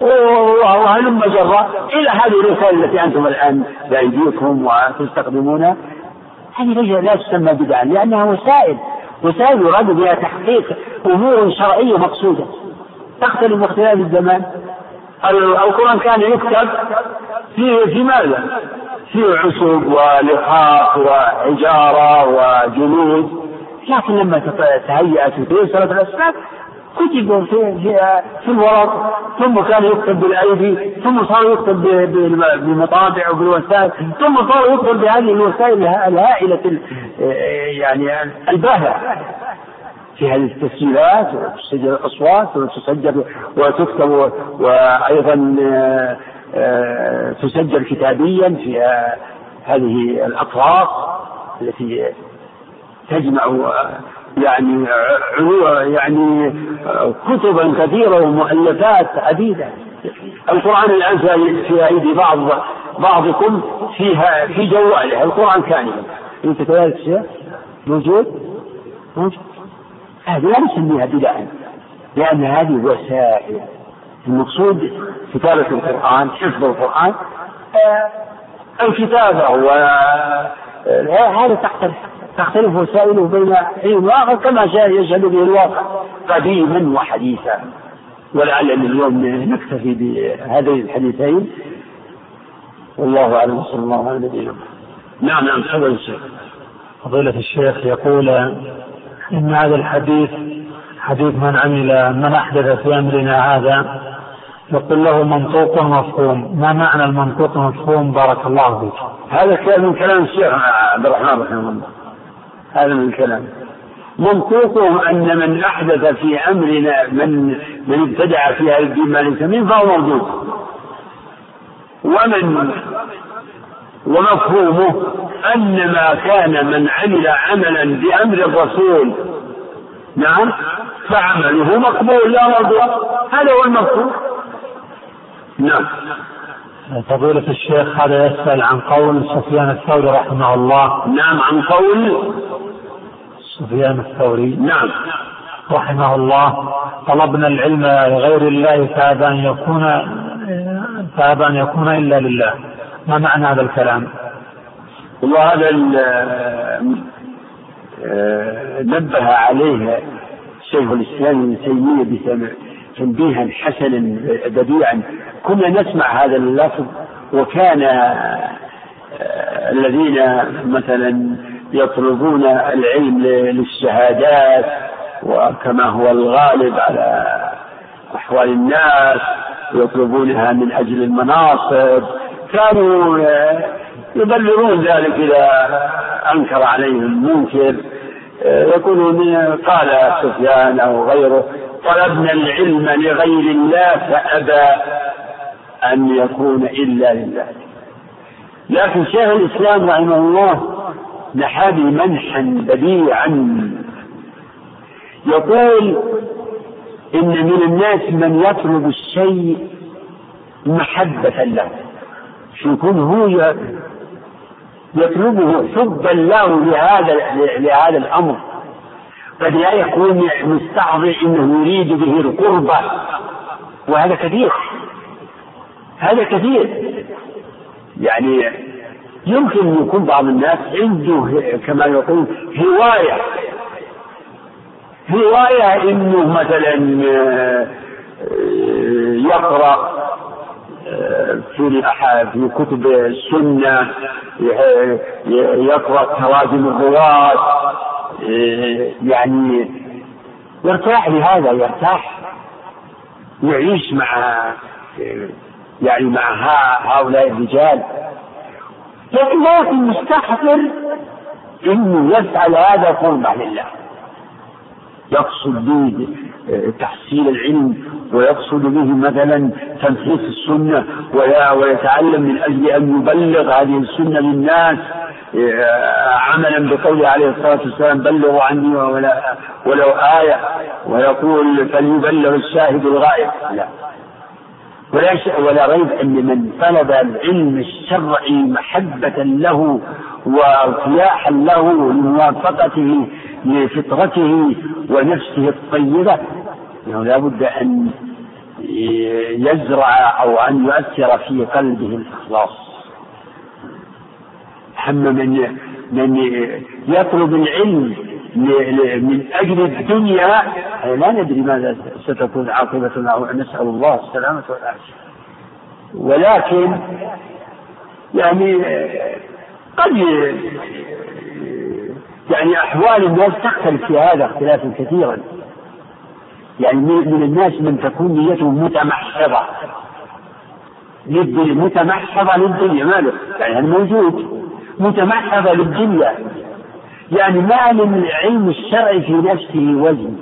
وهلم جرا إلى هذه الرسائل التي أنتم الآن بأيديكم وتستخدمونها. هذه لا تسمى بدعا لأنها وسائل. وسائل يراد بها تحقيق أمور شرعية مقصودة. تختلف باختلاف الزمان. القرآن كان يكتب في في ماذا؟ في عصب ولقاء وحجارة وجلود. لكن لما تهيأت وتيسرت الأسباب كتب في في, الورق ثم كان يكتب بالأيدي ثم صار يكتب بالمطابع وبالوسائل ثم صار يكتب بهذه الوسائل الهائلة يعني الباهره في هذه التسجيلات وتسجل الأصوات وتسجل وتكتب وأيضا آه، تسجل كتابيا في هذه الأطراف التي تجمع يعني يعني كتبا كثيرة ومؤلفات عديدة القرآن الآن في أيدي بعض بعضكم فيها في جواله القرآن كامل أنت كذلك شيء موجود؟ موجود. هذه لا نسميها بدعا لأن هذه وسائل. المقصود كتابة القرآن حفظ القرآن. آه، الكتابة و آه، هذا تحت تختلف وسائله بين حين واخر كما يشهد به الواقع قديما وحديثا. ولعلنا اليوم نكتفي بهذين الحديثين. والله أعلم وصلى الله على نبينا نعم نعم تفضل الشيخ فضيلة الشيخ يقول إن هذا الحديث حديث من عمل من أحدث في أمرنا هذا يقول له منطوق مفهوم. ما معنى المنطوق مفهوم؟ بارك الله فيك. هذا من كلام الشيخ عبد الرحمن رحمه الله. هذا من الكلام. منطوقه أن من أحدث في أمرنا من من ابتدع في هذا الدين ما ليس منه فهو موجود. ومن ومفهومه أن ما كان من عمل عملا بأمر الرسول نعم فعمله مقبول لا مردود هذا هو المفهوم. نعم. فضيلة الشيخ هذا يسأل عن قول سفيان الثوري رحمه الله. نعم عن قول سفيان الثوري نعم. رحمه الله طلبنا العلم لغير الله فأبى أن يكون فأبى أن يكون إلا لله. ما معنى هذا الكلام؟ والله هذا آه، نبه عليه شيخ الإسلام ابن تيمية تنبيها حسنا بديعا. كنا نسمع هذا اللفظ وكان آه، الذين مثلا يطلبون العلم للشهادات وكما هو الغالب على أحوال الناس يطلبونها من أجل المناصب. كانوا يبلغون ذلك إذا أنكر عليهم منكر يقولون قال سفيان أو غيره طلبنا العلم لغير الله فأبى أن يكون إلا لله. لكن شيخ الإسلام رحمه الله نحى منحا بديعا. يقول إن من الناس من يطلب الشيء محبة له. يكون هو يطلبه حبا له لهذا لهذا الأمر. قد لا يكون مستعظم إنه يريد به القربة وهذا كثير. هذا كثير. يعني يمكن يكون بعض الناس عنده كما يقول هواية. هواية إنه مثلا آه، يقرأ آه، في في كتب السنة يقرأ تراجم الرواة. آه، يعني يرتاح لهذا يرتاح يعيش مع يعني مع هؤلاء الرجال. لكن مستحضر إنه يفعل هذا قربة لله. يقصد به تحصيل العلم ويقصد به مثلا تنفيذ السنة ويتعلم من أجل أن يبلغ هذه السنة للناس. عملا بقوله عليه الصلاة والسلام بلغوا عني ولا ولو آية ويقول فليبلغ الشاهد الغائب. لا. ولا ولا ريب أن من طلب العلم الشرعي محبة له وارتياحا له لموافقته لفطرته ونفسه الطيبة إنه لا بد أن يزرع أو أن يؤثر في قلبه الإخلاص. اما من من يطلب العلم من أجل الدنيا. لا ندري ماذا ستكون عاقبتنا نسأل الله السلامة والعافية. ولكن يعني قد يعني أحوال الناس تختلف في هذا اختلافا كثيرا. يعني من الناس من تكون نيته متمحضة متمحضة للدنيا ماله؟ يعني موجود. متمحضة للدنيا يعني ما للعلم الشرعي في نفسه وزن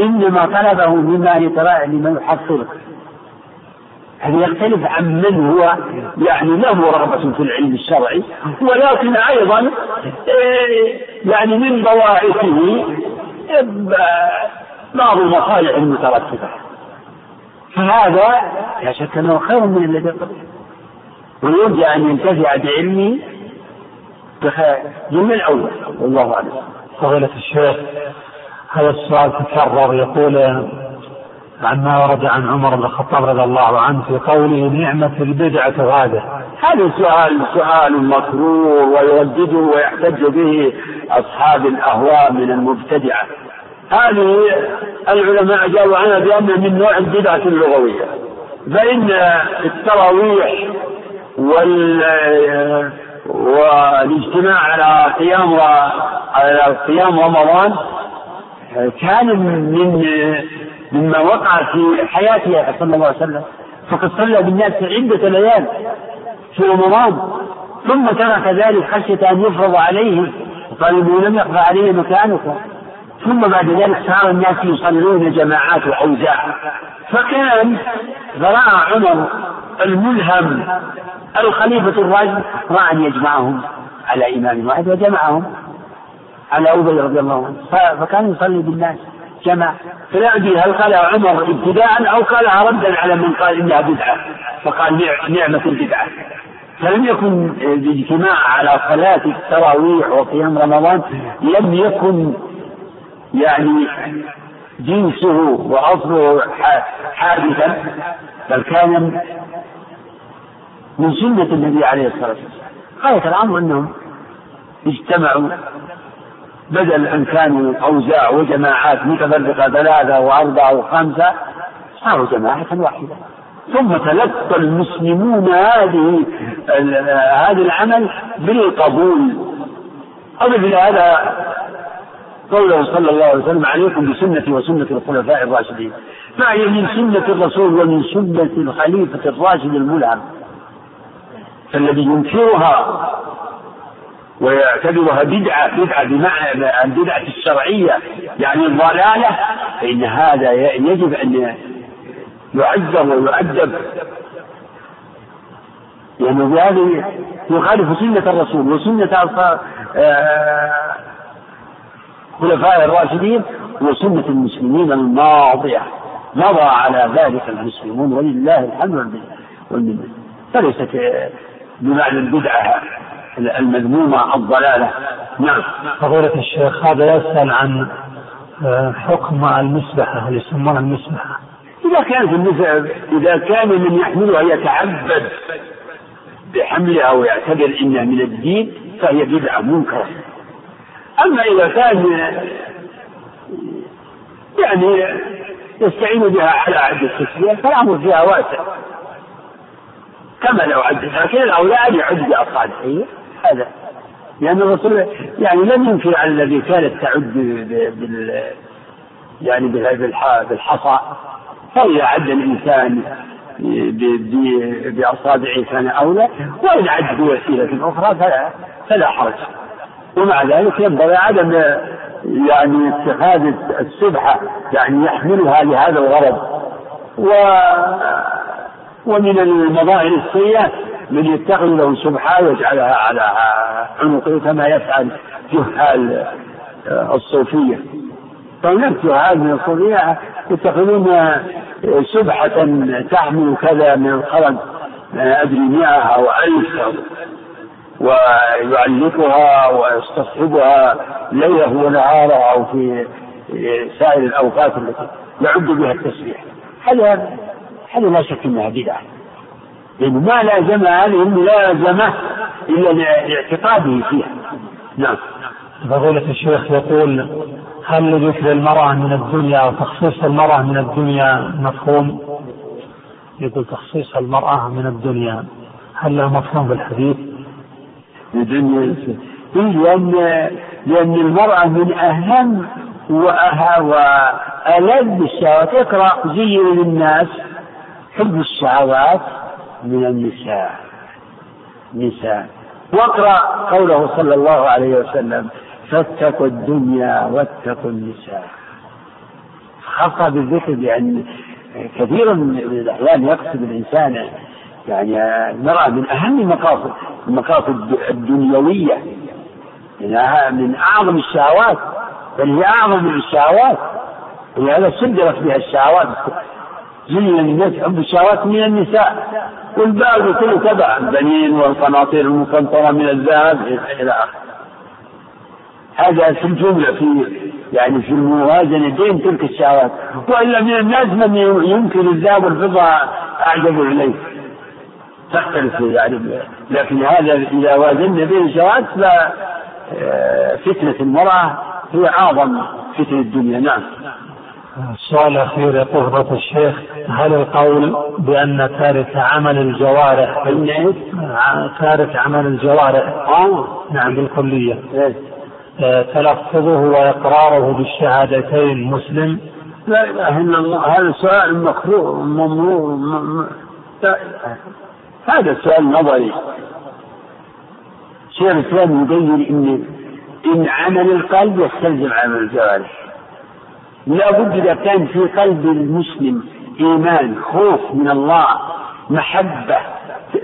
إنما طلبه مما لما يحصله. هذا يختلف عن من هو. يعني له رغبة في العلم الشرعي ولكن أيضا إيه، يعني من بواعثه بعض المصالح المترتبة فهذا لا شك أنه خير من الذي قبله ويرجى أن ينتفع بعلمه من الأول. والله أعلم. فضيلة الشيخ هذا السؤال تكرر يقول عما ورد عن عمر بن الخطاب رضي الله عنه في قوله نعمة البدعة هذا هذا سؤال سؤال مكرور ويردده ويحتج به أصحاب الأهواء من المبتدعة. هذه العلماء أجابوا عنها بأن من نوع البدعة اللغوية. فإن التراويح وال والاجتماع على قيام على قيام رمضان كان من مما وقع في حياته صلى الله عليه وسلم. فقد صلى بالناس عدة ليال في رمضان ثم ترك ذلك خشية أن يفرض عليه وقال إنه لم يخفى عليه مكانكم ثم بعد ذلك صار الناس يصلون جماعات وأوزاع. فكان فرأى عمر الملهم الخليفة الراشد رأى أن يجمعهم على إمام واحد وجمعهم على أبي رضي الله عنه. فكان يصلي بالناس جمع. فلا أدري هل قالها عمر ابتداء أو قالها ردا على من قال إنها بدعة فقال نعمة البدعة فلم يكن الاجتماع على صلاة التراويح وقيام رمضان لم يكن يعني جنسه وأصله حادثا بل كان من سنة النبي عليه الصلاة والسلام. غاية الأمر أنهم اجتمعوا بدل أن كانوا أوزاع وجماعات متفرقة ثلاثة وأربعة وخمسة صاروا جماعة واحدة. ثم تلقى المسلمون هذه هذا العمل بالقبول. أضف إلى هذا قوله صلى الله عليه وسلم عليكم بسنتي وسنة الخلفاء الراشدين. فهي من سنة الرسول ومن سنة الخليفة الراشد الملهم فالذي ينكرها ويعتبرها بدعة بدعة بمعنى البدعة الشرعية يعني الضلالة فإن هذا يجب أن يعذر ويؤدب. لأنه يعني بهذه يخالف سنة الرسول وسنة آه، خلفاء الراشدين وسنة المسلمين الماضية. مضى على ذلك المسلمون ولله الحمد والمنة. فليست بمعنى البدعة المذمومة الضلالة. نعم. فضيلة الشيخ هذا يسأل عن آه، حكم المسبحة اللي يسمونها المسبحة إذا كانت إذا كان من يحملها يتعبد بحملها ويعتبر إنها من الدين فهي بدعة منكرة. أما إذا كان يعني يستعين بها على عد التسلية فالأمر فيها واسع. كما لو عد لكن الأولى أن يعد بأصابعه هذا. لأن الرسول يعني لم ينكر على الذي كانت تعد يعني بالحصى. فإذا عد الإنسان بأصابعه كان أولى وإن عد بوسيلة أخرى فلا فلا حرج. ومع ذلك ينبغي عدم يعني اتخاذ السبحة يعني يحملها لهذا الغرض. و ومن المظاهر السيئة من يتخذ له سبحة ويجعلها على عنقه كما يفعل جهال الصوفية. فهناك جهال من الصوفية يتخذون سبحة تحمل كذا من الخرج أدري مئة أو ألف ويعلقها ويستصحبها ليلة ونهاره أو في سائر الأوقات التي يعد بها التسبيح. هذا هذا لا شك أنها بدعة. لأنه ما لازم هذه الملازمة إلا لاعتقاده فيها. نعم. فضيلة الشيخ يقول هل لذكر المرأة من الدنيا أو تخصيص المرأة من الدنيا مفهوم؟ يقول تخصيص المرأة من الدنيا. هل له مفهوم بالحديث؟ الدنيا لأن لأن المرأة من أهم وألذ الشهوات. اقرأ زين للناس. حب الشهوات من النساء. نساء. واقرأ قوله صلى الله عليه وسلم فاتقوا الدنيا واتقوا النساء. خاصة بالذكر لأن كثيرا من الأحيان يقصد الإنسان يعني المرأة من أهم المقاصد المقاصد الدنيوية. إنها من أعظم الشهوات بل هي أعظم من الشهوات. ولهذا سدرت بها الشهوات. زين الناس حب الشهوات من النساء. والباقي كله تبع البنين والقناطير المقنطرة من الذهب إلى آخره. هذا في الجملة في يعني في الموازنة بين تلك الشهوات وإلا من الناس من يمكن الذهب والفضة أعجب إليه. تختلف يعني لكن هذا إذا وازنا بين الشهوات ففتنة المرأة هي أعظم فتنة الدنيا. نعم. السؤال الأخير يقول فضيلة الشيخ هل القول بأن تارك عمل الجوارح تارك عمل الجوارح. آه. نعم بالكلية. إيه. آه، تلفظه وإقراره بالشهادتين مسلم؟ لا إله إلا الله. هذا سؤال مكروه ممنوع هذا سؤال نظري. شيخ الإسلام يبين إن إن عمل القلب يستلزم عمل الجوارح. لا بد إذا كان في قلب المسلم إيمان خوف من الله محبة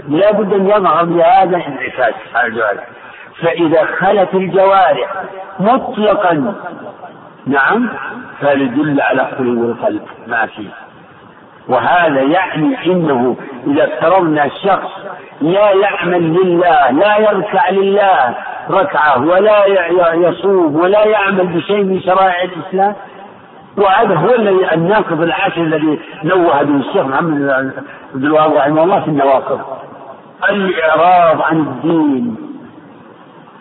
لا بد أن يظهر بهذا الانعكاس على الجوارح فإذا خلت الجوارح مطلقا نعم فليدل على خلو القلب ما فيه. وهذا يعني إنه إذا افترضنا الشخص لا يعمل لله لا يركع لله ركعة ولا يصوم ولا يعمل بشيء من شرائع الإسلام وهذا هو الذي الناقض العاشر الذي نوه به الشيخ محمد بن الوهاب رحمه الله في النواقض. الإعراض عن الدين.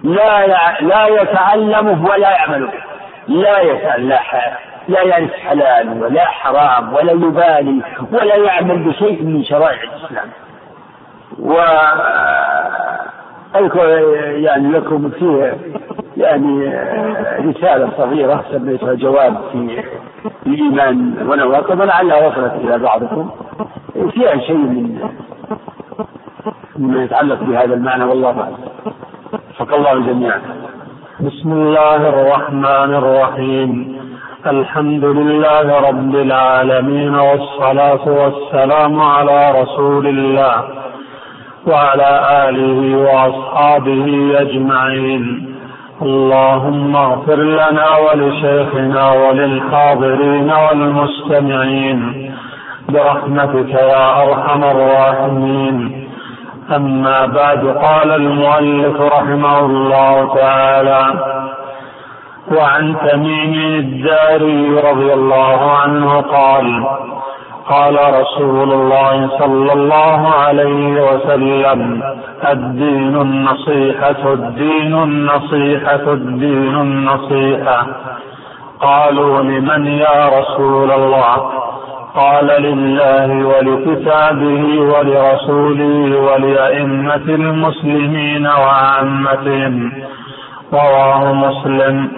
لا لا يتعلمه ولا يعمل به لا لا لا يعرف حلال ولا حرام ولا يبالي ولا يعمل بشيء من شرائع الإسلام. و أذكر يعني لكم فيه يعني رسالة صغيرة سميتها جواب في الإيمان ونواقض ولعلها وصلت إلى بعضكم. فيها شيء من مما يتعلق بهذا المعنى والله أعلم. وفق الله جميعا. بسم الله الرحمن الرحيم. الحمد لله رب العالمين والصلاة والسلام على رسول الله. وعلى آله وأصحابه أجمعين. اللهم اغفر لنا ولشيخنا وللحاضرين والمستمعين. برحمتك يا أرحم الراحمين. أما بعد قال المؤلف رحمه الله تعالى وعن تميم الداري رضي الله عنه قال قال رسول الله صلى الله عليه وسلم الدين النصيحة الدين النصيحة الدين النصيحة. قالوا لمن يا رسول الله؟ قال لله ولكتابه ولرسوله ولأئمة المسلمين وعامتهم. رواه مسلم.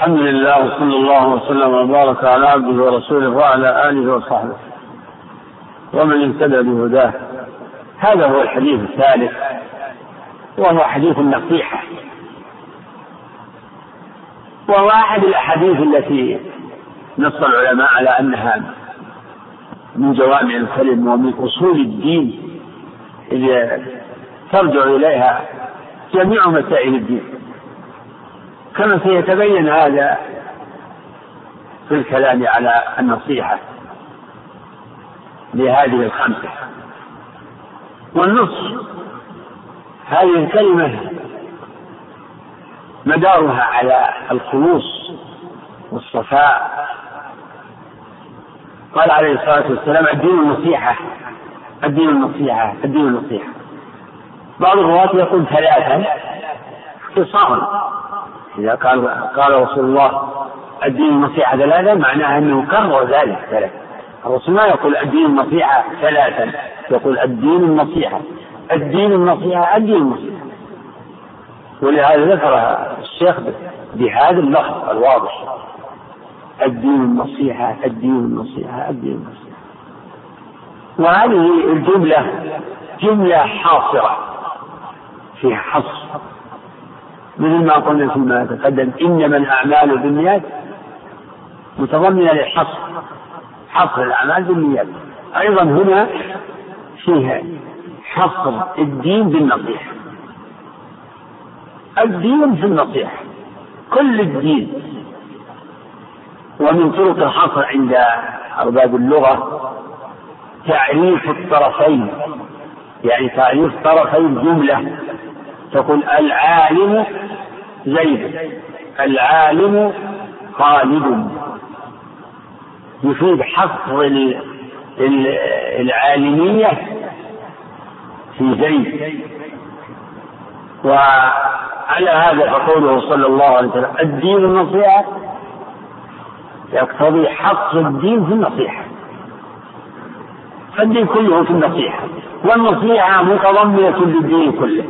الحمد لله وصلى الله وسلم وبارك على عبده ورسوله وعلى آله وصحبه ومن اهتدى بهداه. هذا هو الحديث الثالث وهو حديث النصيحة. وهو أحد الأحاديث التي نص العلماء على أنها من جوامع الكلم ومن أصول الدين اللي ترجع إليها جميع مسائل الدين. كما سيتبين هذا في الكلام على النصيحة لهذه الخمسة. والنص هذه الكلمة مدارها على الخلوص والصفاء. قال عليه الصلاة والسلام الدين النصيحة الدين النصيحة الدين النصيحة. بعض الرواة يقول ثلاثا اختصارا. إذا قال قال رسول الله الدين النصيحة ثلاثا معناها أنه كرر ذلك ثلاثا الرسول ما يقول الدين النصيحة ثلاثا يقول الدين النصيحة الدين النصيحة الدين النصيحة ولهذا ذكرها الشيخ بهذا اللفظ الواضح. الدين النصيحة الدين النصيحة الدين النصيحة. وهذه الجملة جملة حاصرة فيها حصر. مثل ما قلنا فيما تقدم إنما الأعمال بالنيات متضمنة للحصر. حصر الأعمال بالنيات. أيضا هنا فيها حصر الدين بالنصيحة. الدين في النصيحة. كل الدين. ومن طرق الحصر عند أرباب اللغة تعريف الطرفين. يعني تعريف طرفي الجملة. تقول العالم زيد العالم خالد. يفيد حصر العالمية في زيد. وعلى هذا فقوله صلى الله عليه وسلم الدين النصيحة يقتضي حصر الدين في النصيحة. فالدين كله في النصيحة. والنصيحة متضمنة للدين كله.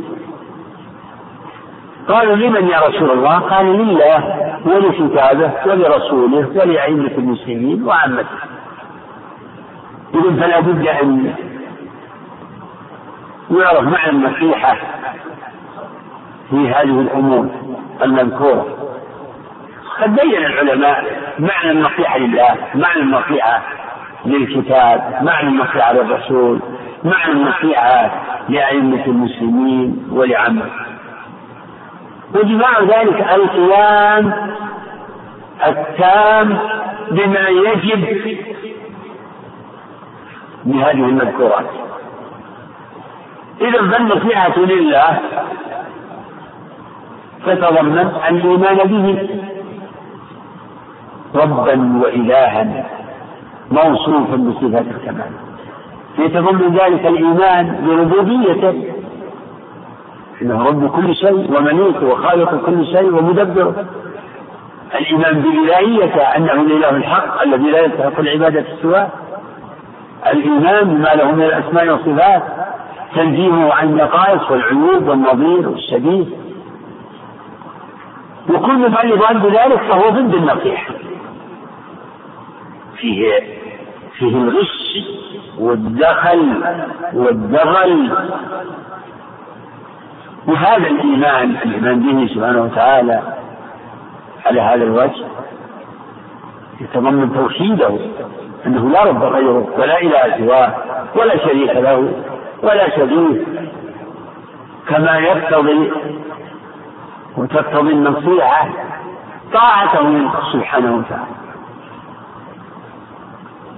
قالوا لمن يا رسول الله؟ قال لله ولكتابه ولرسوله ولأئمة المسلمين وعامته. إذا فلا بد أن يعرف معنى النصيحة في هذه الأمور المذكورة. قد بين العلماء معنى النصيحة لله، معنى النصيحة للكتاب، معنى النصيحة للرسول، معنى النصيحة لأئمة المسلمين ولعامته. وجماع ذلك القيام التام بما يجب بهذه المذكورات. إذا فالنصيحة لله تتضمن الإيمان به ربا وإلها موصوفا بصفات الكمال. يتضمن ذلك الإيمان بربوبيته إنه رب كل شيء ومليك وخالق كل شيء ومدبر. الإيمان بالالهيه أنه الإله الحق الذي لا يستحق العبادة سواه. الإيمان بما له من الأسماء والصفات تنزيهه عن النقائص والعيوب والنظير والشبيه وكل ما يضاد ذلك فهو ضد النصيحة. فيه فيه الغش والدخل والدغل. وهذا الإيمان الإيمان به سبحانه وتعالى على هذا الوجه يتضمن توحيده أنه لا رب غيره ولا إله سواه ولا شريك له ولا شبيه كما يقتضي وتقتضي النصيحة طاعته سبحانه وتعالى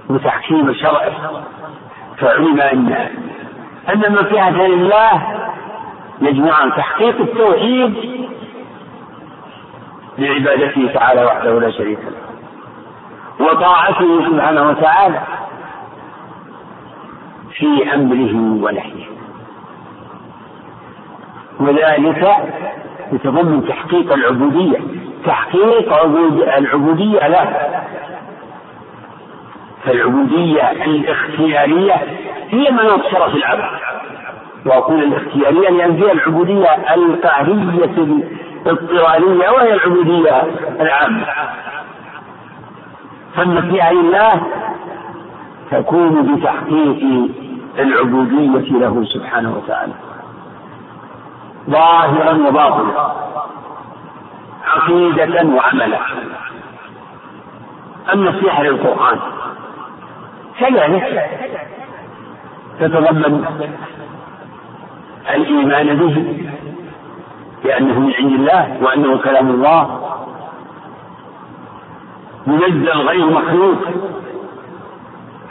وتحكيم شرعه فعلم أن أن النصيحة لله يجمعان تحقيق التوحيد لعبادته تعالى وحده لا شريك له وطاعته سبحانه وتعالى في أمره ونهيه وذلك يتضمن تحقيق العبودية. تحقيق عبود العبودية له فالعبودية الاختيارية هي مناط شرف العبد. وأقول الاختيارية لأن فيها العبودية القهرية اضطرارية وهي العبودية العامة. فالنصيحة لله تكون بتحقيق العبودية له سبحانه وتعالى. ظاهرا وباطنا عقيدة وعملا. النصيحة للقرآن كذلك تتضمن الإيمان به بأنه من عند الله وأنه كلام الله. منزل غير مخلوق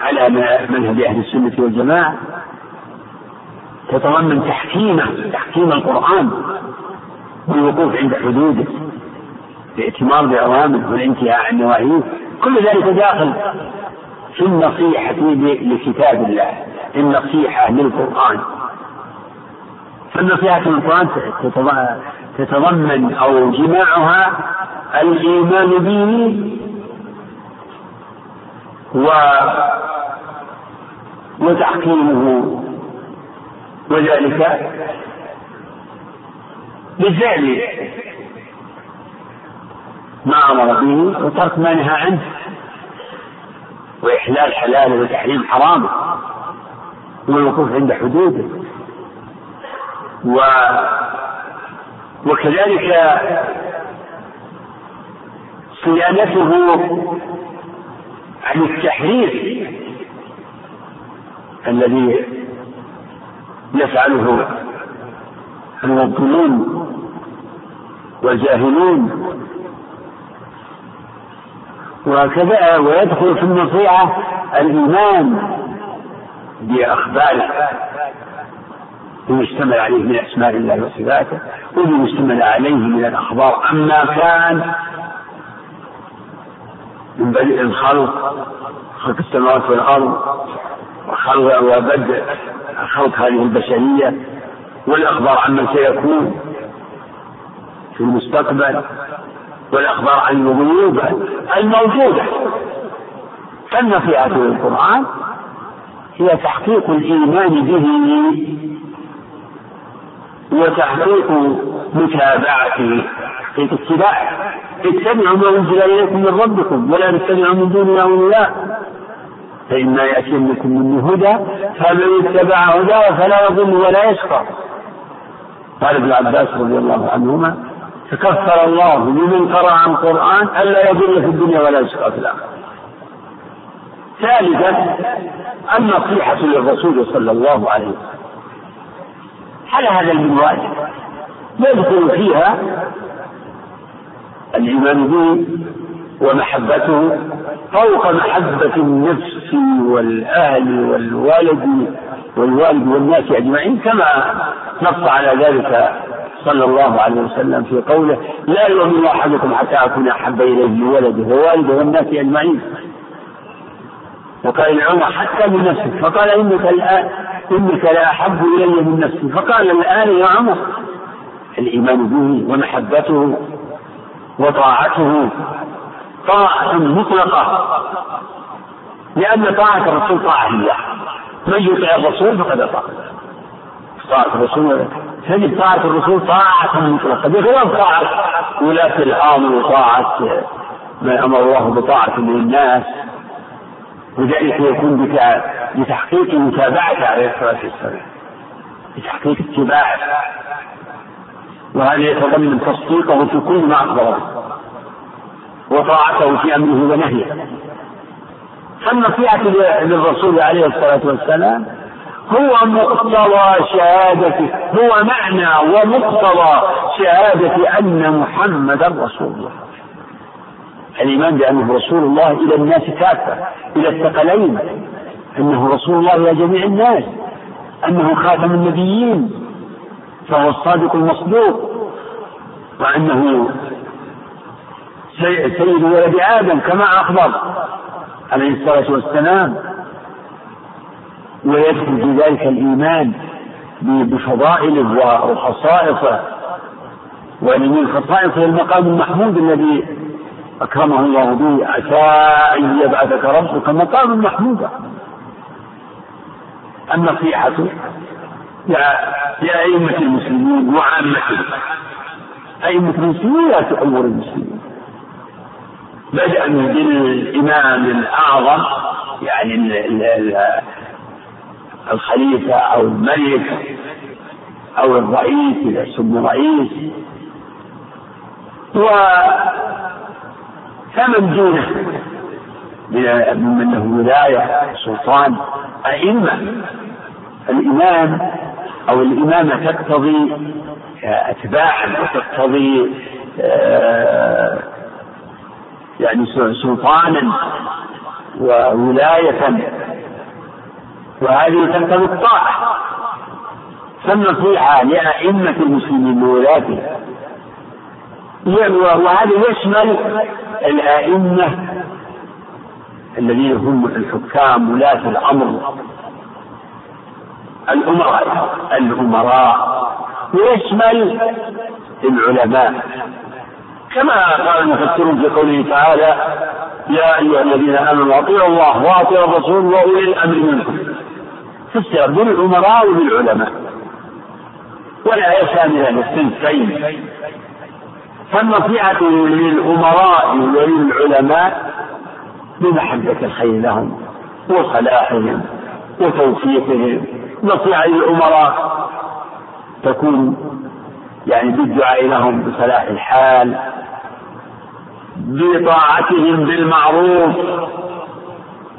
على منهج أهل السنة والجماعة. تتضمن تحكيمه تحكيم القرآن والوقوف عند حدوده الائتمار بأوامره والانتهاء عن نواهيه. كل ذلك داخل في النصيحة لكتاب الله النصيحة للقرآن. فالنصيحة للقرآن تتضمن أو جماعها الإيمان به و وتحكيمه وذلك بفعل ما أمر به وترك ما نهى عنه وإحلال حلاله وتحريم حرامه والوقوف عند حدوده. و وكذلك صيانته عن التحريف الذي يفعله المبطلون والجاهلون. وكذا ويدخل في النصيحة الإيمان بأخباره. بما اشتمل عليه من أسماء الله وصفاته وبما اشتمل عليه من الأخبار. أما كان من بدء الخلق خلق السماوات والأرض وخلق وبدء خلق هذه البشرية والأخبار عمن سيكون في المستقبل والأخبار عن الغيوب الموجودة. فالنصيحة للقرآن هي تحقيق الإيمان به وتحقيق متابعته تحقيق اتباعه اتبعوا ما أنزل إليكم من ربكم ولا تتبعوا من دونه أولياء فإما يأتينكم مني هدى فمن اتبع هداه فلا يضل ولا يشقى. قال ابن عباس رضي الله عنهما تكفر الله لمن قرأ القرآن ألا يضل في الدنيا ولا يشقى في الآخرة. ثالثا النصيحة للرسول صلى الله عليه وسلم. على هذا المنوال يدخل فيها الإيمان به ومحبته فوق محبة النفس والأهل والوالد والوالد والناس أجمعين كما نص على ذلك صلى الله عليه وسلم في قوله لا يؤمن أحدكم حتى أكون أحب إليه من ولده ووالده والناس أجمعين. وقال لعمر حتى من نفسك فقال إنك الآن إنك لا أحب إلي من نفسي. فقال الآن يا عمر الإيمان به ومحبته وطاعته طاعة مطلقة لأن طاعة الرسول طاعة لله. من يطع الرسول فقد أطاع طاعة الرسول تجد طاعة الرسول طاعة مطلقة بخلاف طاعة ولاة الأمر وطاعة ما أمر الله بطاعة من الناس وذلك يكون بتحقيق متابعته عليه الصلاة والسلام. بتحقيق اتباعه وهذا يتضمن تصديقه في كل ما أخبر به وطاعته في أمره ونهيه. فالنصيحة للرسول عليه الصلاة والسلام؟ هو مقتضى شهادته. هو معنى ومقتضى شهادة أن محمدا رسول الله. الإيمان بأنه رسول الله إلى الناس كافة إلى الثقلين. أنه رسول الله إلى جميع الناس أنه خاتم النبيين فهو الصادق المصدوق وأنه سيد ولد آدم كما أخبر عليه الصلاة والسلام. ويدخل في ذلك الإيمان بفضائله وخصائصه وأن من خصائصه المقام المحمود الذي أكرمه الله به عسى أن يبعثك ربك مقاما محمودا. النصيحة يا يا أئمة المسلمين وعامتهم. أئمة المسلمين ولاة أمور المسلمين. بدءا بالإمام الأعظم يعني الخليفة أو الملك أو الرئيس إذا سمي رئيس. و فمن دونه من له ولاية سلطان أئمة. الإمام أو الإمامة تقتضي أتباعا وتقتضي آه، يعني سلطانا وولاية. وهذه تقتضي الطاعة. فالنصيحة لأئمة المسلمين وولاته وهذا يشمل الأئمة الذين هم الحكام ولاة الأمر. الأمراء الأمراء. ويشمل العلماء. كما قال المفسرون في قوله تعالى يا أيها الذين آمنوا أطيعوا الله وأطيعوا الرسول وأولي الأمر منكم. فسر بالأمراء وبالعلماء والآية شاملة للصنفين فالنصيحة للأمراء وللعلماء بمحبة الخير لهم وصلاحهم وتوفيقهم. نصيحة للأمراء تكون يعني بالدعاء لهم بصلاح الحال بطاعتهم بالمعروف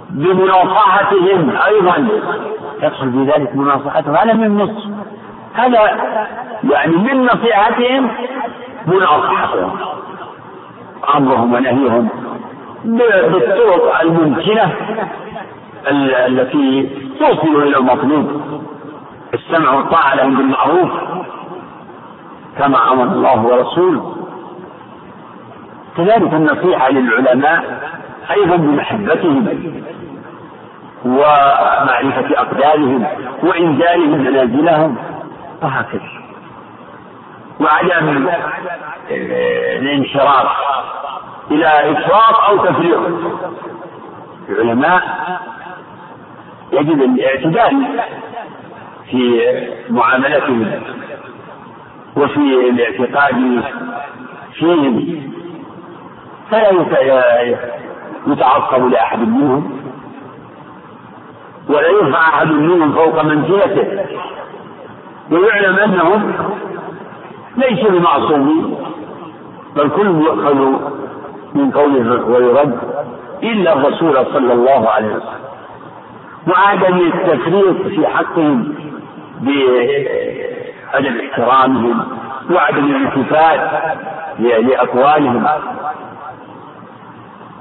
بمناصحتهم أيضا. تدخل في ذلك مناصحتهم هذا من نص هذا يعني من نصيحتهم مناصحتهم. أمرهم ونهيهم. بالطرق الممكنة التي توصل إلى المطلوب. السمع والطاعة لهم بالمعروف كما أمر الله ورسوله. كذلك النصيحة للعلماء أيضا بمحبتهم ومعرفة أقدارهم وإنزالهم منازلهم وهكذا. وعدم الانحراف إلى إفراط أو تفريط العلماء يجب الاعتدال في معاملتهم وفي الاعتقاد فيهم. فلا يتعصب لأحد منهم ولا يرفع أحد منهم فوق منزلته. ويعلم أنهم ليسوا بمعصومين بل كل يؤخذ من قوله ويرد إلا الرسول صلى الله عليه وسلم. وعدم التفريط في حقهم بعدم احترامهم وعدم الالتفات لأقوالهم.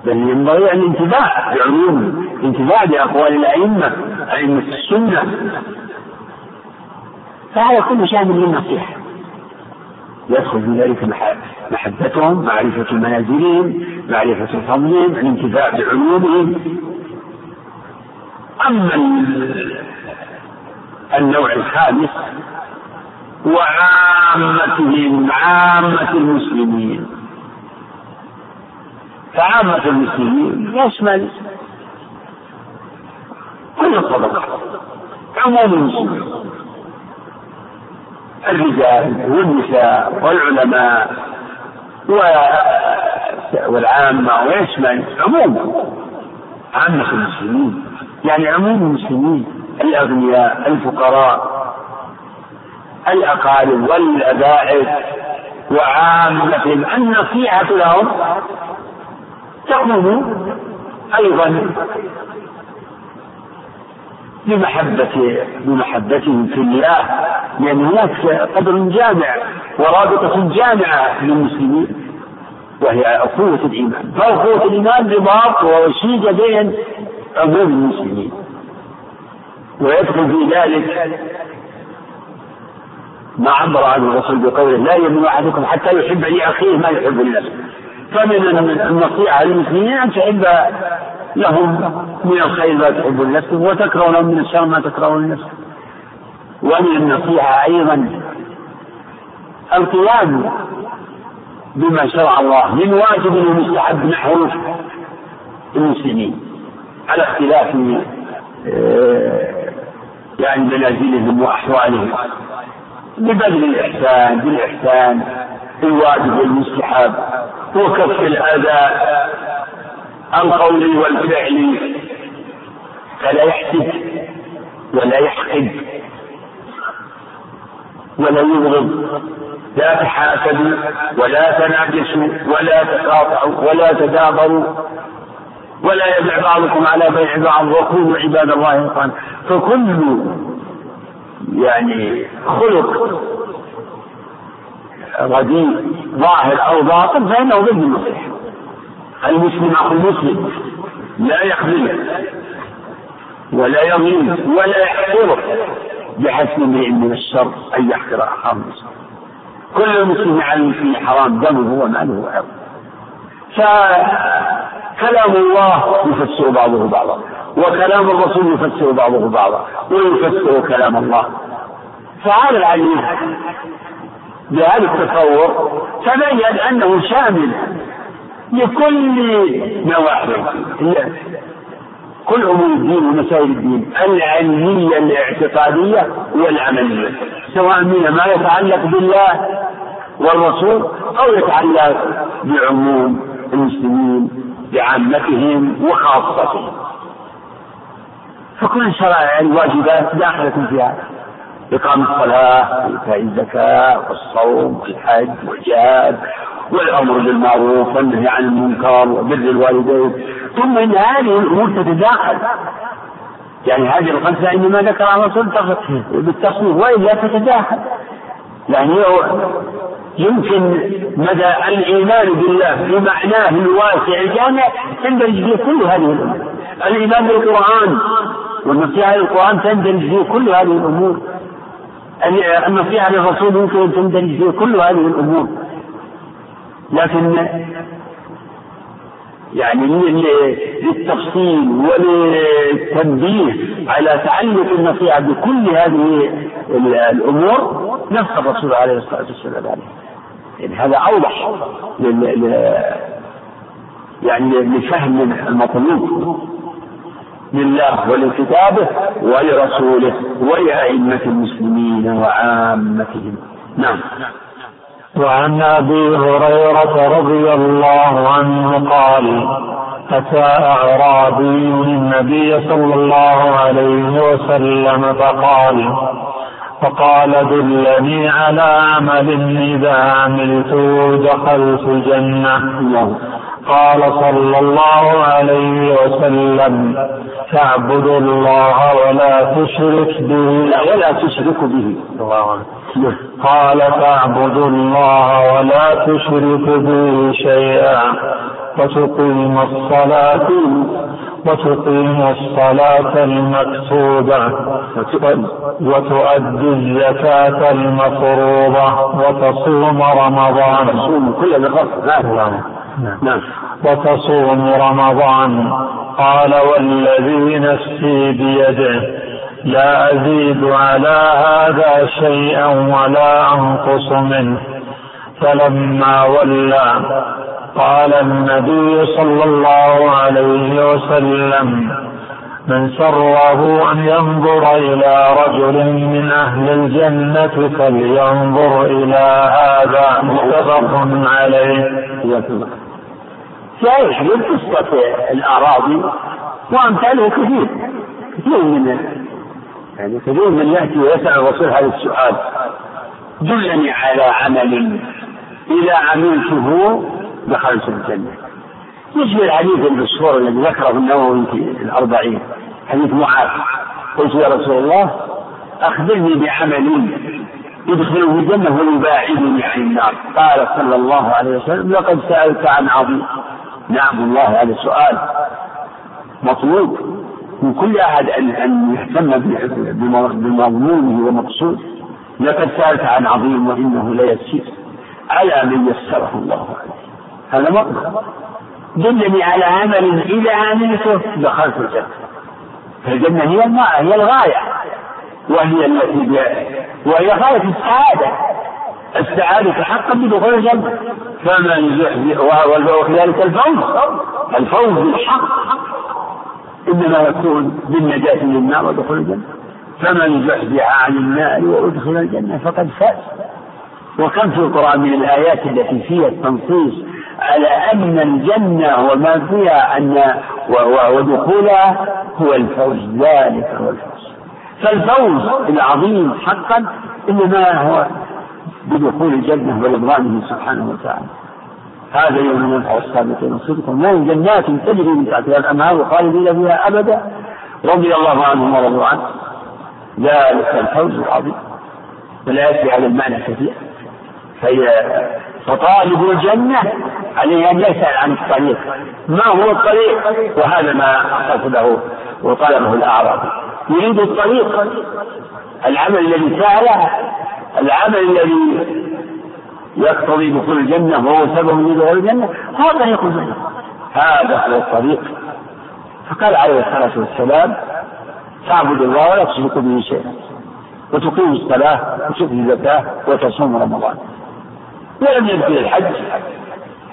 بل ينبغي الانتباه بعلوم الانتباه بأقوال الأئمة أئمة السنة. فهذا كله شامل للنصيحة يدخل في ذلك محبتهم معرفة منازلهم معرفة فضلهم الانتفاع بعلومهم. أما النوع الخامس وعامتهم عامة المسلمين. فعامة المسلمين يشمل كل الطبقات عموم المسلمين. الرجال والنساء والعلماء والعامة ويشمل عموم عامة المسلمين. يعني عموم المسلمين الأغنياء الفقراء الأقارب والأباعد وعامتهم. النصيحة لهم تقوم أيضا بمحبة بمحبتهم في الله. لأن هناك قدر جامع ورابطة جامعة للمسلمين وهي أخوة الإيمان. فأخوة الإيمان رباط ووشيجة بين عموم المسلمين. ويدخل في ذلك ما عبر عنه الرسول بقوله لا يؤمن أحدكم حتى يحب لأخيه ما يحب لنفسه. فمن النصيحة للمسلمين أن تحب لهم من الخير ما تحب لنفسك وتكره لهم من الشر ما تكره لنفسك ومن النصيحة أيضا. القيام بما شرع الله من واجب ومستحب نحو المسلمين على اختلاف آه، يعني منازلهم وأحوالهم. ببذل الإحسان بالإحسان الواجب والمستحب وكف الأذى القول والفعل فلا يحسد ولا يحقد ولا يبغض لا تحاسدوا ولا تناجسوا ولا تقاطعوا ولا تدابروا ولا يبع بعضكم على بيع بعض وكونوا عباد الله إخوانا. فكل يعني خلق رديء ظاهر أو باطن فإنه ضد النصيحة المسلم أخو المسلم لا يخذله ولا يظلم. ولا يحقره بحسب امرئ من الشر أن يحقر أخاه المسلم كل المسلم على المسلم حرام. دمه وماله وعرضه فكلام الله يفسر بعضه بعضا. وكلام الرسول يفسر بعضه بعضا. ويفسر كلام الله. فهذا العليم بهذا التصور تبين أنه شامل لكل نواحي كل أمور الدين ومسائل الدين العلمية الاعتقادية والعملية سواء من ما يتعلق بالله والرسول أو يتعلق بعموم المسلمين بعامتهم وخاصتهم. فكل شرائع الواجبات داخلة في هذا. إقام الصلاة وإيتاء الزكاة والصوم والحج والجهاد والأمر بالمعروف والنهي عن المنكر وبر الوالدين. ثم إن هذه الأمور تتداخل يعني هذه الخمسة إنما ذكرها الرسول بالتصنيف وإلا تتداخل. يعني يمكن مدى الإيمان بالله بمعناه الواسع الجامع تندرج فيه كل هذه الأمور. الإيمان بالقرآن والنصيحة للقرآن تندرج فيه كل هذه الأمور. النصيحة للرسول يمكن أن تندرج فيه كل هذه الأمور. لكن يعني للتفصيل وللتنبيه على تعلق النصيحة بكل هذه الأمور نص الرسول عليه الصلاة والسلام عليه. يعني هذا أوضح لل... يعني لفهم المطلوب لله ولكتابه ولرسوله ولأئمة المسلمين وعامتهم. نعم. وعن أبي هريرة رضي الله عنه قال أتى أعرابي النبي صلى الله عليه وسلم فقال فقال دلني على عمل إذا عملته دخلت الجنه قال صلى الله عليه وسلم تعبد الله ولا تشرك به. لا ولا تشرك به. قال تعبد الله ولا تشرك به شيئا وتقيم الصلاة وتقيم الصلاة المكتوبة وتؤدي الزكاة المفروضة وتصوم رمضان. تصوم كل نعم. نعم. وتصوم رمضان. قال والذي نفسي بيده لا أزيد على هذا شيئا ولا أنقص منه. فلما ولى قال النبي صلى الله عليه وسلم من سره أن ينظر إلى رجل من أهل الجنة فلينظر إلى هذا. متفق عليه. جاء من قصة الأعرابي وأمثاله كثير كثير من يعني كثير من يأتي ويسأل الرسول هذا السؤال. دلني على عمل إذا عملته دخلت الجنة. يشبه الحديث المشهور الذي ذكره النووي في الأربعين حديث معاذ. قلت يا رسول الله أخبرني بعمل يدخله الجنة ويباعدني عن النار. قال صلى الله عليه وسلم لقد سألت عن عظيم. نعم الله هذا سؤال مطلوب. من كل أحد أن يهتم بمضمونه ومقصود لقد سألت عن عظيم وإنه ليسير على من يسره الله عليه. هذا مطلب دلني على عمل إذا عملته دخلت الجنة. فالجنة هي هي الغاية. وهي التي وهي غاية السعادة. السعادة حقا بدخول الجنة. فمن وكذلك الفوز. الفوز بالحق. إنما يكون بالنجاة من النار ودخول الجنة. فمن زحزح عن النار وأدخل الجنة فقد فاز. وكم في القرآن من الآيات التي فيها التنصيص على أن الجنة وما فيها أن ودخولها هو الفوز. ذلك هو الفوز. فالفوز العظيم حقا إنما هو بدخول الجنة ورضوانه سبحانه وتعالى. هذا يوم ينفع الصادقين صدقهم لهم جنات تجري من تحتها الأنهار خالدين فيها أبدا. رضي الله عنهم ورضوا عنه. ذلك الفوز العظيم. والآيات هذا المعنى كثير. فهي فطالب الجنة عليه أن يسأل عن الطريق. ما هو الطريق؟ وهذا ما قصده وطلبه الأعرابي يريد الطريق. العمل الذي فعله العمل الذي يقتضي دخول الجنة وهو سبب لدخول الجنة هو طريق الجنة هذا هو الطريق. فقال عليه الصلاة والسلام تعبد الله ولا تشرك به شيئا. وتقيم الصلاة وتؤتي الزكاة وتصوم رمضان. ولم يذكر الحج.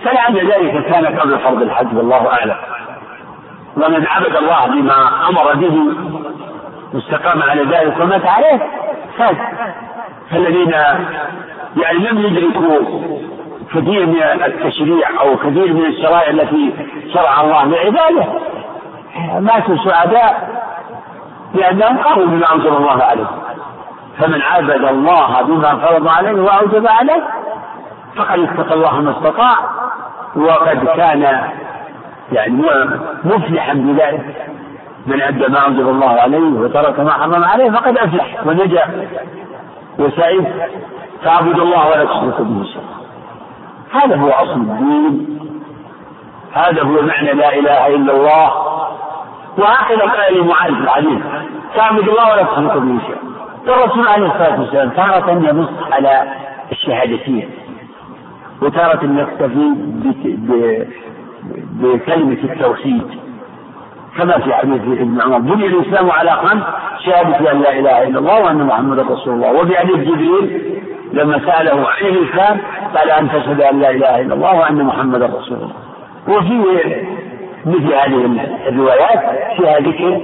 فلعل ذلك كان قبل فرض الحج والله أعلم. ومن عبد الله بما أمر به واستقام على ذلك ومات عليه فاز. فالذين يعني لم يدركوا كثير من التشريع أو كثير من الشرائع التي شرع الله لعباده. ماتوا سعداء لأنهم قاموا بما أنزل الله عليه فمن عبد الله بما فرض عليه وأوجب عليه فقد اتقى الله ما استطاع وقد كان يعني مفلحا بذلك. من أدى ما أنزل الله عليه وترك ما حرم عليه فقد أفلح ونجا وسعيد. تعبد الله ولا تشرك به شيئا. هذا هو أصل الدين. هذا هو معنى لا إله إلا الله. وهكذا قال لمعاذ العليم. تعبد الله ولا تشرك به شيئا. الرسول عليه الصلاة والسلام تارة ينص على الشهادتين. وتارة يكتفي بكلمة التوحيد. كما في حديث ابن عمر. بني الإسلام على خمس شهادة أن لا إله إلا الله وأن محمدا رسول الله. وفي حديث جبريل لما سأله عن الإسلام قال أن تشهد أن لا إله إلا الله وأن محمدا رسول الله. وفي مثل هذه الروايات فيها ذكر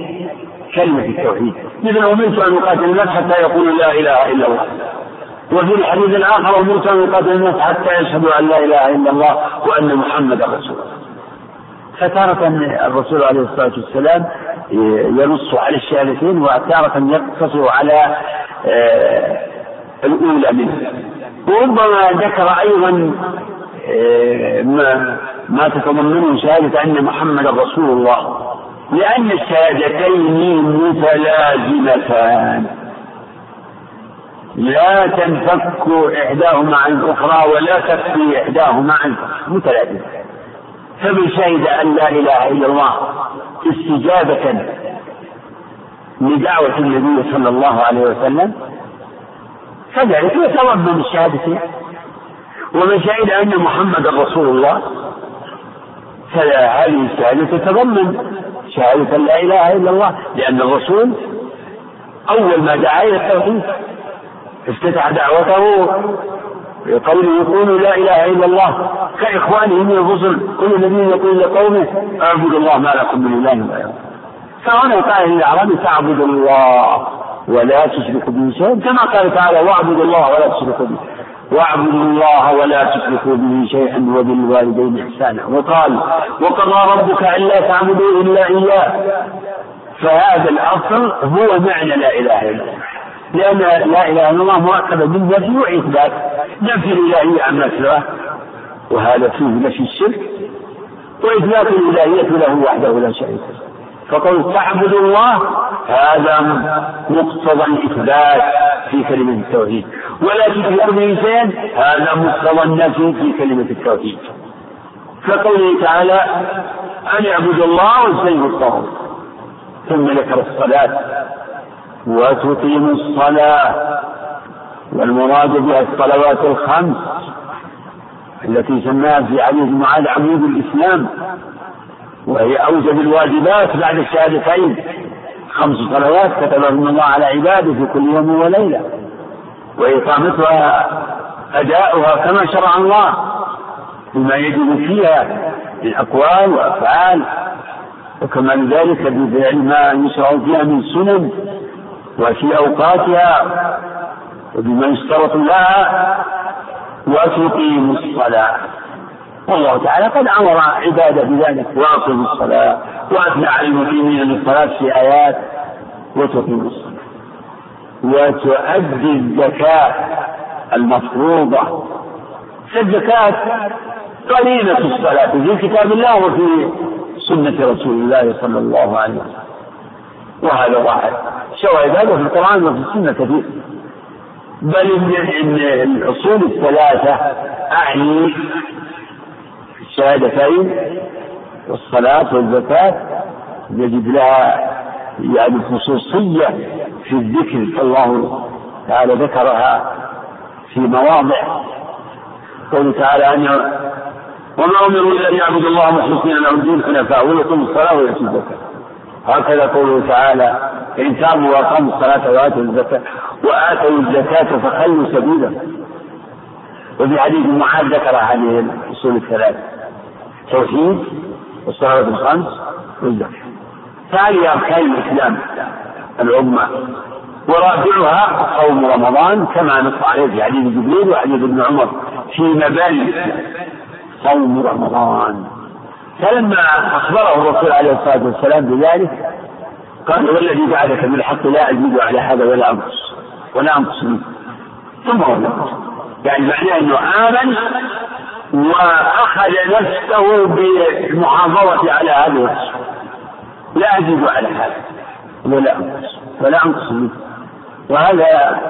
كلمة التوحيد. مثل أمرت أن أقاتل الناس حتى يقولوا لا إله إلا الله. وفي الحديث الآخر أمرت أن أقاتل الناس حتى يشهدوا أن لا إله إلا الله وأن محمدا رسول الله. فتارة الرسول عليه الصلاة والسلام ينص على الشهادتين وتارة يقتصر على آه، الأولى منه. وربما ذكر أيضا آه، ما ما تتضمنه شهادة أن محمدا رسول الله. لأن الشهادتين متلازمتان. لا تنفك إحداهما عن الأخرى ولا تكفي إحداهما عن متلازمتان فمن شهد أن لا إله إلا الله استجابة لدعوة النبي صلى الله عليه وسلم فذلك يتضمن الشهادتين ومن شهد أن محمدا رسول الله فهذه الشهادة تتضمن شهادة لا إله إلا الله لأن الرسول أول ما دعا إلى التوحيد افتتح دعوته قوله يقول لا إله إلا الله كاخوانه من الرسل كل نبي يقول لقومه اعبدوا الله ما لكم من إله غيره. فهنا قال للاعراب تعبدوا الله. ولا تشركوا به شيئا. كما قال تعالى واعبدوا الله ولا تشركوا به. واعبدوا الله ولا تشركوا به شيئا وبالوالدين احسانا. وقال وقضى ربك ألا تعبدوا إلا إياه. فهذا الأصل هو معنى لا إله إلا الله. لأن لا إله إلا الله مركبة من نفي وإثبات. نفي الإلهية عما سواه. وهذا فيه نفي الشرك. وإثبات الإلهية له وحده لا شريك له. فقول تعبد الله هذا مقتضى الإثبات في كلمة التوحيد. ولا تشرك به شيئا هذا مقتضى النفي في كلمة التوحيد. كقوله تعالى أن اعبدوا الله واجتنبوا الطاغوت. ثم ذكر الصلاة. وتقيم الصلاة. والمراد بها الصلوات الخمس التي سماها في حديث معاذ عمود الإسلام. وهي أوجب الواجبات بعد الشهادتين. خمس صلوات كتبهن الله على عباده في كل يوم وليلة. وإقامتها أداؤها كما شرع الله بما يجب فيها من أقوال وأفعال وكمال ذلك بفعل ما يشرع فيها من سنن وفي أوقاتها وبما يشترط لها وتقيموا الصلاة. والله تعالى قد أمر عباده بذلك وأقيموا الصلاة وأثنى على المقيمين للصلاة في آيات وتقيموا الصلاة. وتؤدي الزكاة المفروضة. الزكاة قرينة الصلاة في كتاب الله وفي سنة رسول الله صلى الله عليه وسلم. وهذا ظاهر شواهد هذا في القرآن وفي السنة كثير. بل إن الأصول الثلاثة أعني الشهادتين والصلاة والزكاة يجد لها يعني خصوصية في الذكر. الله تعالى ذكرها في مواضع. قوله تعالى أن وما أمروا إلا أن يعبدوا الله مخلصين له الدين حنفاء ويقيموا الصلاة ويؤتوا الزكاة. هكذا قوله تعالى إن تابوا وأقاموا الصلاة وآتوا الزكاة وآتوا الزكاة فخلوا سبيلا. وفي حديث معاذ ذكر هذه الأصول الثلاث توحيد والصلاة الخمس والزكاة هذه أركان الإسلام الأمة. ورابعها صوم رمضان كما نص عليه في حديث جبريل وحديث ابن عمر في مباني صوم رمضان. فلما أخبره الرسول عليه الصلاة والسلام بذلك قال والذي بعدك بالحق لا أزيد على هذا ولا أنقص. ولا أنقص منه. ثم ولا يعني معناه أنه آمن وأخذ نفسه بالمحافظة على هذا الوصف لا أزيد على هذا ولا أنقص ولا أنقص منه. وهذا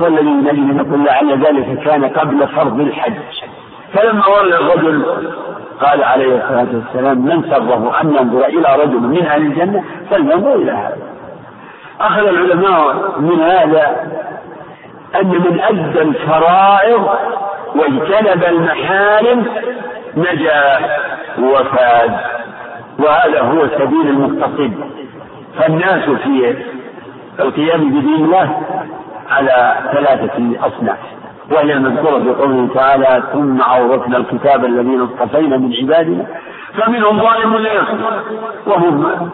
هو الذي نجد نقول لعل ذلك كان قبل فرض الحج. فلما ولى الرجل قال عليه الصلاة والسلام من سره أن ينظر إلى رجل من أهل الجنة فلينظر إلى هذا. أخذ العلماء من هذا أن من أدى الفرائض واجتنب المحارم نجا وفاز. وهذا هو سبيل المقتصد فالناس في القيام بدين الله على ثلاثة أصناف. وهي المذكورة في قوله تعالى ثم أورثنا الكتاب الذين اصطفينا من عبادنا فمنهم ظالم لنفسه وهم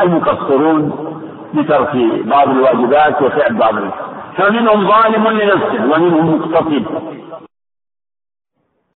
المقصرون بترك بعض الواجبات وفعل بعض فمنهم ظالم لنفسه ومنهم مقتصد.